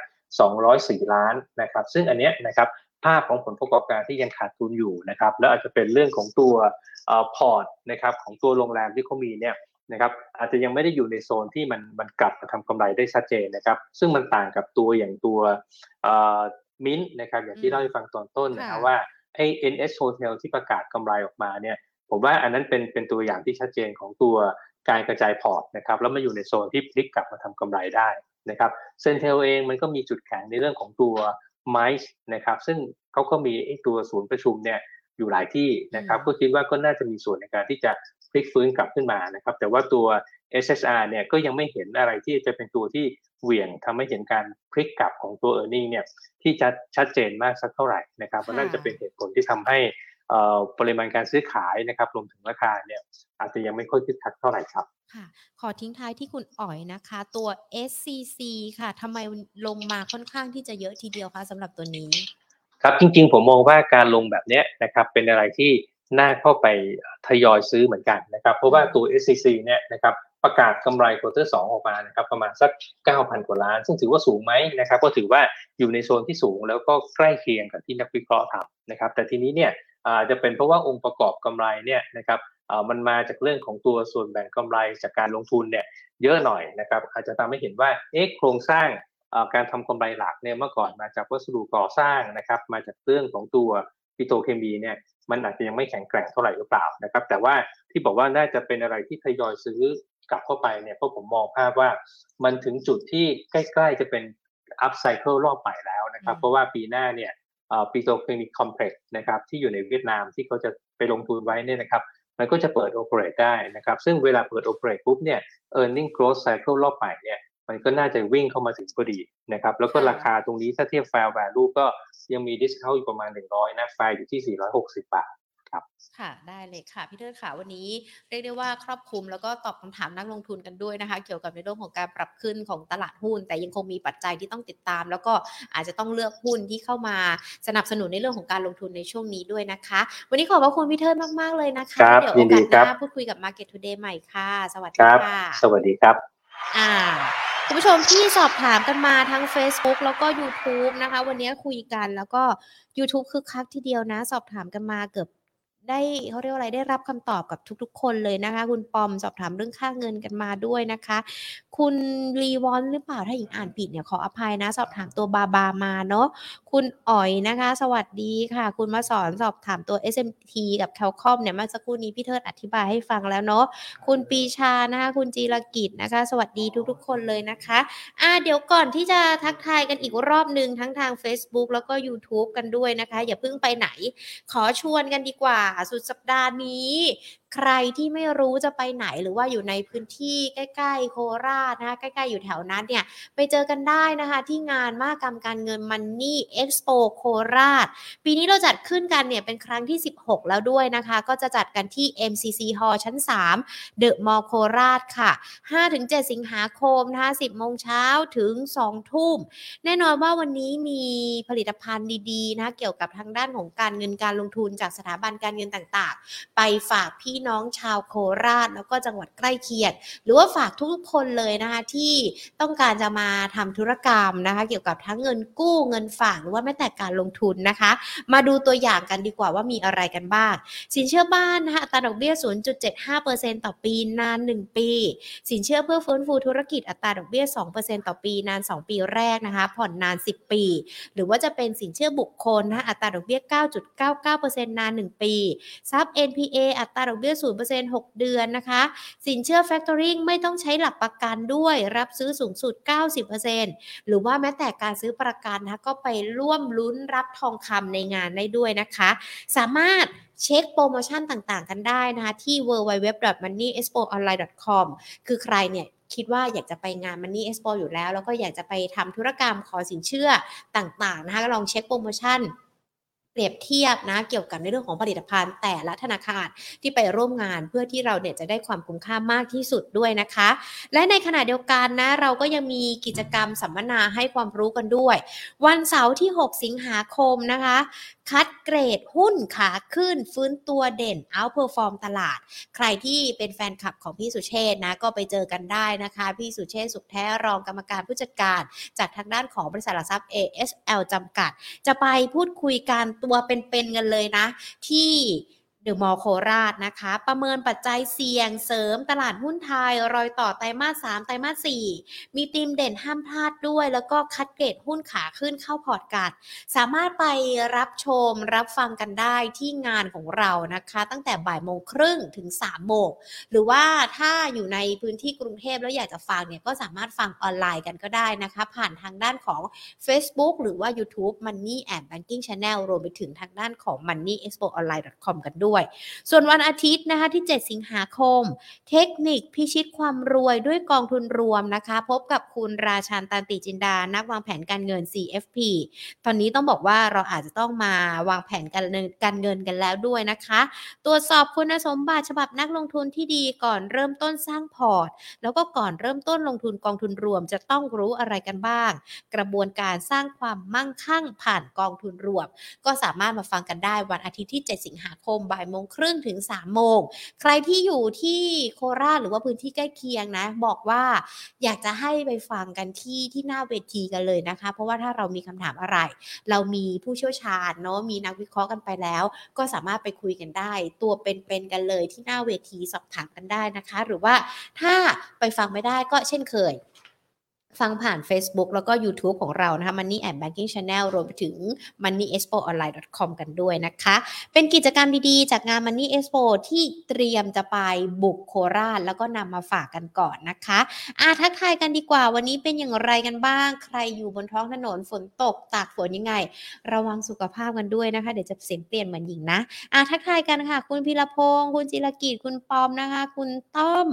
204 ล้านนะครับ ซึ่งอันเนี้ยนะครับ ภาพของผลประกอบการที่ยังขาดทุนอยู่นะครับแล้วอาจจะเป็นเรื่องของตัวเอ่อพอร์ตนะครับของตัวโรงแรมที่เขามีเนี่ยนะครับอาจจะยังไม่ได้อยู่ในโซนที่มันมันกลับมาทำกำไรได้ชัดเจนนะครับ ซึ่งมันต่างกับตัวอย่างตัวมิ้นนะครับอย่างที่เล่าให้ฟังตอนต้นนะครับ
ค่ะ
ว่าไอ้ NS Hotel ที่ประกาศกำไรออกมาเนี่ยผมว่าอันนั้นเป็นเป็นตัวอย่างที่ชัดเจนของตัวการกระจายพอร์ตนะครับแล้วมาอยู่ในโซนที่พลิกกลับมาทำกำไรได้นะครับเซนเทลเองมันก็มีจุดแข็งในเรื่องของตัว ไมซ์นะครับ ซึ่งเขาก็มีไอ้ตัวศูนย์ประชุมเนี่ยอยู่หลายที่นะครับ
อืม
ก็คิดว่าก็น่าจะมีส่วนในการที่จะพลิกฟื้นกลับขึ้นมานะครับ แต่ว่าตัว SSR เนี่ยก็ยังไม่เห็นอะไรที่จะเป็นตัวที่เหวี่ยงทำให้เห็นการพลิกกลับของตัว e a r n i n g เนี่ยที่จะชัดเจนมากสักเท่าไหร่นะครับเพราะนั่นจะเป็นเหตุผลที่ทำให้เอ่อ ปริมาณการซื้อขายนะครับรวมถึงราคาเนี่ยอาจจะยังไม่ค่อยคึกคักเท่าไหร่ครับ
ค่ะขอทิ้งท้ายที่คุณอ๋อยนะคะ ตัว SCC ค่ะทำไมลงมาค่อนข้างที่จะเยอะทีเดียวคะสำหรับตัวนี้
ครับจริงๆ ผมมองว่าการลงแบบเนี้ยนะครับเป็นอะไรที่น่าเข้าไปทยอยซื้อเหมือนกันนะครับ เพราะว่าตัว SCC เนี่ยนะครับประกาศกำไรควอเตอร์สองออกมานะครับประมาณสัก 9,000 กว่าล้าน ซึ่งถือว่าสูงไหมนะครับก็ถือว่าอยู่ในโซนที่สูงแล้วก็ใกล้เคียงกับที่นักวิเคราะห์ทำนะครับแต่ทีนี้เนี่ย อาจจะเป็นเพราะว่าองค์ประกอบกำไรเนี่ยนะครับเอ่อมันมาจากเรื่องของตัวส่วนแบ่งกำไรจากการลงทุนเนี่ยเยอะหน่อยนะครับอาจจะทำให้เห็นว่าเอ๊ะโครงสร้างการทำกำไรหลักเนี่ยเมื่อก่อนมาจากวัสดุก่อสร้างนะครับมาจากเรื่องของตัวปิโตรเคมีเนี่ยมันอาจจะยังไม่แข็งแกร่งเท่าไหร่หรือเปล่านะครับแต่ว่าที่บอกว่าน่าจะเป็นอะไรที่ทยอยซื้อกลับเข้าไปเนี่ยเพราะผมมองภาพว่ามันถึงจุดที่ใกล้ ๆ จะเป็น up cycle รอบใหม่แล้วนะครับเพราะว่าปีหน้าเนี่ย ปิโตรเคมีคอมเพล็กซ์นะครับที่อยู่ในเวียดนามที่เขาจะไปลงทุนไว้เนี่ยนะครับมันก็จะเปิดโอเปเรตได้นะครับซึ่งเวลาเปิดโอเปเรตปุ๊บเนี่ย earning growth cycle รอบใหม่เนี่ยมันก็น่าจะวิ่งเข้ามาถึงพอดีนะครับแล้วก็ราคาตรงนี้ถ้าเทียบ fair value ก็ยังมี discount อยู่ประมาณ 100นะ fair อยู่ที่ 460 บาท
ค่ะได้เลยค่ะพี่เทิดค่ะวันนี้เรียกได้ว่าครอบคลุมแล้วก็ตอบคำถามนักลงทุนกันด้วยนะคะ เกี่ยวกับในเรื่องของการปรับขึ้นของตลาดหุ้น แต่ยังคงมีปัจจัยที่ต้องติดตาม แล้วก็อาจจะต้องเลือกหุ้นที่เข้ามาสนับสนุนในเรื่องของการลงทุนในช่วงนี้ด้วยนะคะ วันนี้ขอบพระคุณพี่เทิดมากๆเลยนะคะ
ครับ
เดี๋ยว
ยิ
โอน
ดี
กาสห
ครับ
น้าพูดคุยกับ Market Today ใหม่ค่ะ สวัส
ค
ดี
รับ
ค่ะ
สวัสดีครับ
อ่าคุณผู้ชมที่สอบถามกันมาทั้ง Facebook แล้วก็ YouTube นะคะ วันนี้คุยกันแล้วก็ YouTube คึกคักทีเดียวนะ สอบถามกันมาเกือบ ได้เขาเรียกว่าอะไรได้รับคำตอบกับทุก ๆ คนเลยนะคะ คุณปอมสอบถามเรื่องค่าเงินกันมาด้วยนะคะ คุณรีวอนหรือเปล่าถ้าหญิงอ่านผิดเนี่ยขออภัยนะ สอบถามตัวบาบามาเนาะคุณอ๋อยนะคะ สวัสดีค่ะ คุณมาสอนสอบถามตัว SMT กับ c a l c o m เนี่ยเมื่อสักครู่นี้พี่เทิดอธิบายให้ฟังแล้วเนาะคุณปีชานะคะ คุณจีรกิจนะคะ สวัสดีทุก ๆ คนเลยนะคะอ่าเดี๋ยวก่อนที่จะทักทายกันอีกรอบหนึ่งทั้งทาง Facebook แล้วก็ YouTube กันด้วยนะคะ อย่าเพิ่งไปไหน ขอชวนกันดีกว่าสุดสัปดาห์นี้ ใครที่ไม่รู้จะไปไหนหรือว่าอยู่ในพื้นที่ใกล้ๆ โคราชนะคะใกล้ๆ อยู่แถวนั้นเนี่ยไปเจอกันได้นะคะ ที่งานมากรรมการเงินมันนี่เอ็กซ์โปโคราช ปีนี้เราจัดขึ้นกันเนี่ยเป็นครั้งที่ 16 แล้วด้วยนะคะ ก็จะจัดกันที่ MCC Hall ชั้น 3 เดอะมอลล์โคราชค่ะ 5-7 สิงหาคมนะคะ10 โมงเช้าถึง 2 ทุ่ม แน่นอนว่าวันนี้มีผลิตภัณฑ์ดีๆนะเกี่ยวกับทางด้านของการเงินการลงทุนจากสถาบันการเงินต่างๆ ไปฝากพี่น้องชาวโคราช แล้วก็จังหวัดใกล้เคียงหรือว่าฝากทุกๆคนเลยนะคะที่ต้องการจะมาทำธุรกรรมนะคะ เกี่ยวกับทั้งเงินกู้เงินฝากหรือว่าแม้แต่การลงทุนนะคะ มาดูตัวอย่างกันดีกว่าว่ามีอะไรกันบ้าง สินเชื่อบ้านนะคะอัตราดอกเบี้ย 0.75%ต่อปีนาน 1 ปี สินเชื่อเพื่อฟื้นฟูธุรกิจอัตราดอกเบี้ย 2%ต่อปีนาน 2 ปีแรกนะคะ ผ่อนนาน 10 ปี หรือว่าจะเป็นสินเชื่อบุคคลนะคะอัตราดอกเบี้ย 9.99%นาน 1 ปี ซับ NPA อัตราดอกเบี้ย0% 6เดือนนะคะ สินเชื่อ Factoring ไม่ต้องใช้หลักประกันด้วย รับซื้อสูงสุด 90%หรือว่าแม้แต่การซื้อประกันนะก็ไปร่วมลุ้นรับทองคำในงานได้ด้วยนะคะ สามารถเช็คโปรโมชั่นต่างๆ กันได้นะคะที่ www.moneyexpoonline.com คือใครเนี่ยคิดว่าอยากจะไปงาน Money Expo อยู่แล้ว แล้วก็อยากจะไปทำธุรกรรมขอสินเชื่อต่างๆนะคะลองเช็คโปรโมชั่น เปรียบเทียบนะเกี่ยวกับในเรื่องของผลิตภัณฑ์แต่ละธนาคารที่ไปร่วมงานเพื่อที่เราเนี่ยจะได้ความคุ้มค่ามากที่สุดด้วยนะคะ และในขณะเดียวกันนะเราก็ยังมีกิจกรรมสัมมนาให้ความรู้กันด้วย วันเสาร์ที่ 6 สิงหาคมนะคะ คัดเกรดหุ้นขาขึ้นฟื้นตัวเด่น outperform ตลาด ใครที่เป็นแฟนคลับของพี่สุเชษนะก็ไปเจอกันได้นะคะ พี่สุเชษสุขแท้รองกรรมการผู้จัดการ จากทางด้านของบริษัทหลักทรัพย์ ASL จำกัด จะไปพูดคุยกันตัวเป็นๆกันเลยนะ ที่ เดอะมอลโคราชนะคะ ประเมินปัจจัยเสี่ยงเสริมตลาดหุ้นไทย รอยต่อไตรมาส 3 ไตรมาส 4 มีธีมเด่นห้ามพลาดด้วย แล้วก็คัดเกรดหุ้นขาขึ้นเข้าพอร์ตกันสามารถไปรับชมรับฟังกันได้ที่งานของเรานะคะ ตั้งแต่บ่ายโมงครึ่งถึง3โมงหรือว่าถ้าอยู่ในพื้นที่กรุงเทพแล้วอยากจะฟังเนี่ยก็สามารถฟังออนไลน์กันก็ได้นะคะ ผ่านทางด้านของ Facebook หรือว่า YouTube Money and Banking Channel รวมไปถึงทางด้านของ Money Expo Online com กันด้วยส่วนวันอาทิตย์นะคะที่ 7 สิงหาคม เทคนิคพิชิตความรวยด้วยกองทุนรวมนะคะ พบกับคุณราชันตันติจินดา นักวางแผนการเงิน CFP ตอนนี้ต้องบอกว่าเราอาจจะต้องมาวางแผนการเงินการเงินกันแล้วด้วยนะคะ ตรวจสอบคุณสมบัติฉบับนักลงทุนที่ดีก่อนเริ่มต้นสร้างพอร์ต แล้วก็ก่อนเริ่มต้นลงทุนกองทุนรวมจะต้องรู้อะไรกันบ้าง กระบวนการสร้างความมั่งคั่งผ่านกองทุนรวม ก็สามารถมาฟังกันได้วันอาทิตย์ที่ 7 สิงหาคมบ่ายโมงครึ่งถึง3โมง ใครที่อยู่ที่โคราชหรือว่าพื้นที่ใกล้เคียงนะ บอกว่าอยากจะให้ไปฟังกันที่ที่หน้าเวทีกันเลยนะคะ เพราะว่าถ้าเรามีคำถามอะไร เรามีผู้เชี่ยวชาญเนาะมีนักวิเคราะห์กันไปแล้ว ก็สามารถไปคุยกันได้ ตัวเป็นๆกันเลยที่หน้าเวทีสอบถามกันได้นะคะ หรือว่าถ้าไปฟังไม่ได้ก็เช่นเคย ฟังผ่าน Facebook แล้วก็ YouTube ของเรานะคะ Money and Banking Channel รวมไปถึง moneyexpoonline.com กันด้วยนะคะ เป็นกิจกรรมดีๆ จากงาน Money Expo ที่เตรียมจะไปบุกโคราช แล้วก็นำมาฝากกันก่อนนะคะอาทักทายกันดีกว่าวันนี้เป็นอย่างไรกันบ้าง ใครอยู่บนท้องถนนฝนตกตากฝนยังไง ระวังสุขภาพกันด้วยนะคะ เดี๋ยวจะเสียงเปลี่ยนเหมือนหญิงนะอาทักทายกันค่ะ คุณพิรพงศ์คุณจิรกิจคุณปอมนะคะ คุณต้อม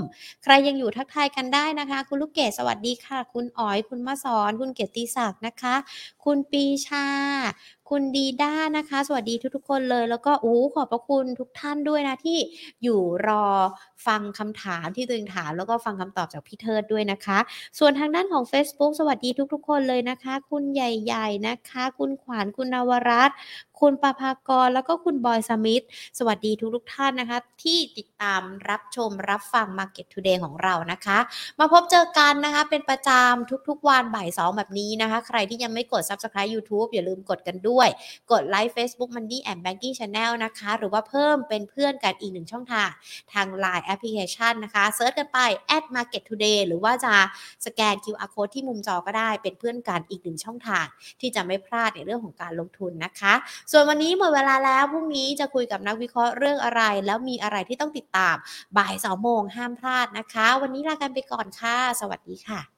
ใครยังอยู่ทักทายกันได้นะคะ คุณลูกเกดสวัสดีค่ะ คุณอ๋อย คุณมาสอน คุณเกียรติศักดิ์นะคะ คุณปีชา คุณดีด้านะคะ สวัสดีทุกๆคนเลย แล้วก็อู้ขอบพระคุณทุกท่านด้วยนะที่อยู่รอฟังคำถามที่ตัวเองถาม แล้วก็ฟังคำตอบจากพี่เทิดด้วยนะคะ ส่วนทางด้านของ Facebook สวัสดีทุกๆ คนเลยนะคะ คุณใหญ่ๆนะคะ คุณขวัญคุณนวรัตคุณประภากรแล้วก็คุณบอยสมิธสวัสดีทุกๆท่านนะคะ ที่ติดตามรับชมรับฟัง Market Today ของเรานะคะ มาพบเจอกันนะคะ เป็นประจำทุกๆ วันบ่ายสองแบบนี้นะคะ ใครที่ยังไม่กด Subscribe YouTube อย่าลืมกดกันด้วยด้วย กดไลค์ Facebook Money and Banking Channel นะคะ หรือว่าเพิ่มเป็นเพื่อนกันอีกหนึ่งช่องทาง ทาง Line Application นะคะเซิร์ชกันไป at market today หรือว่าจะสแกน QR code ที่มุมจอก็ได้เป็นเพื่อนกันอีกหนึ่งช่องทาง ที่จะไม่พลาดในเรื่องของการลงทุนนะคะ ส่วนวันนี้หมดเวลาแล้วพรุ่งนี้จะคุยกับนักวิเคราะห์เรื่องอะไร แล้วมีอะไรที่ต้องติดตามบ่ายสองโมงห้ามพลาดนะคะ วันนี้ลากันไปก่อนค่ะ สวัสดีค่ะ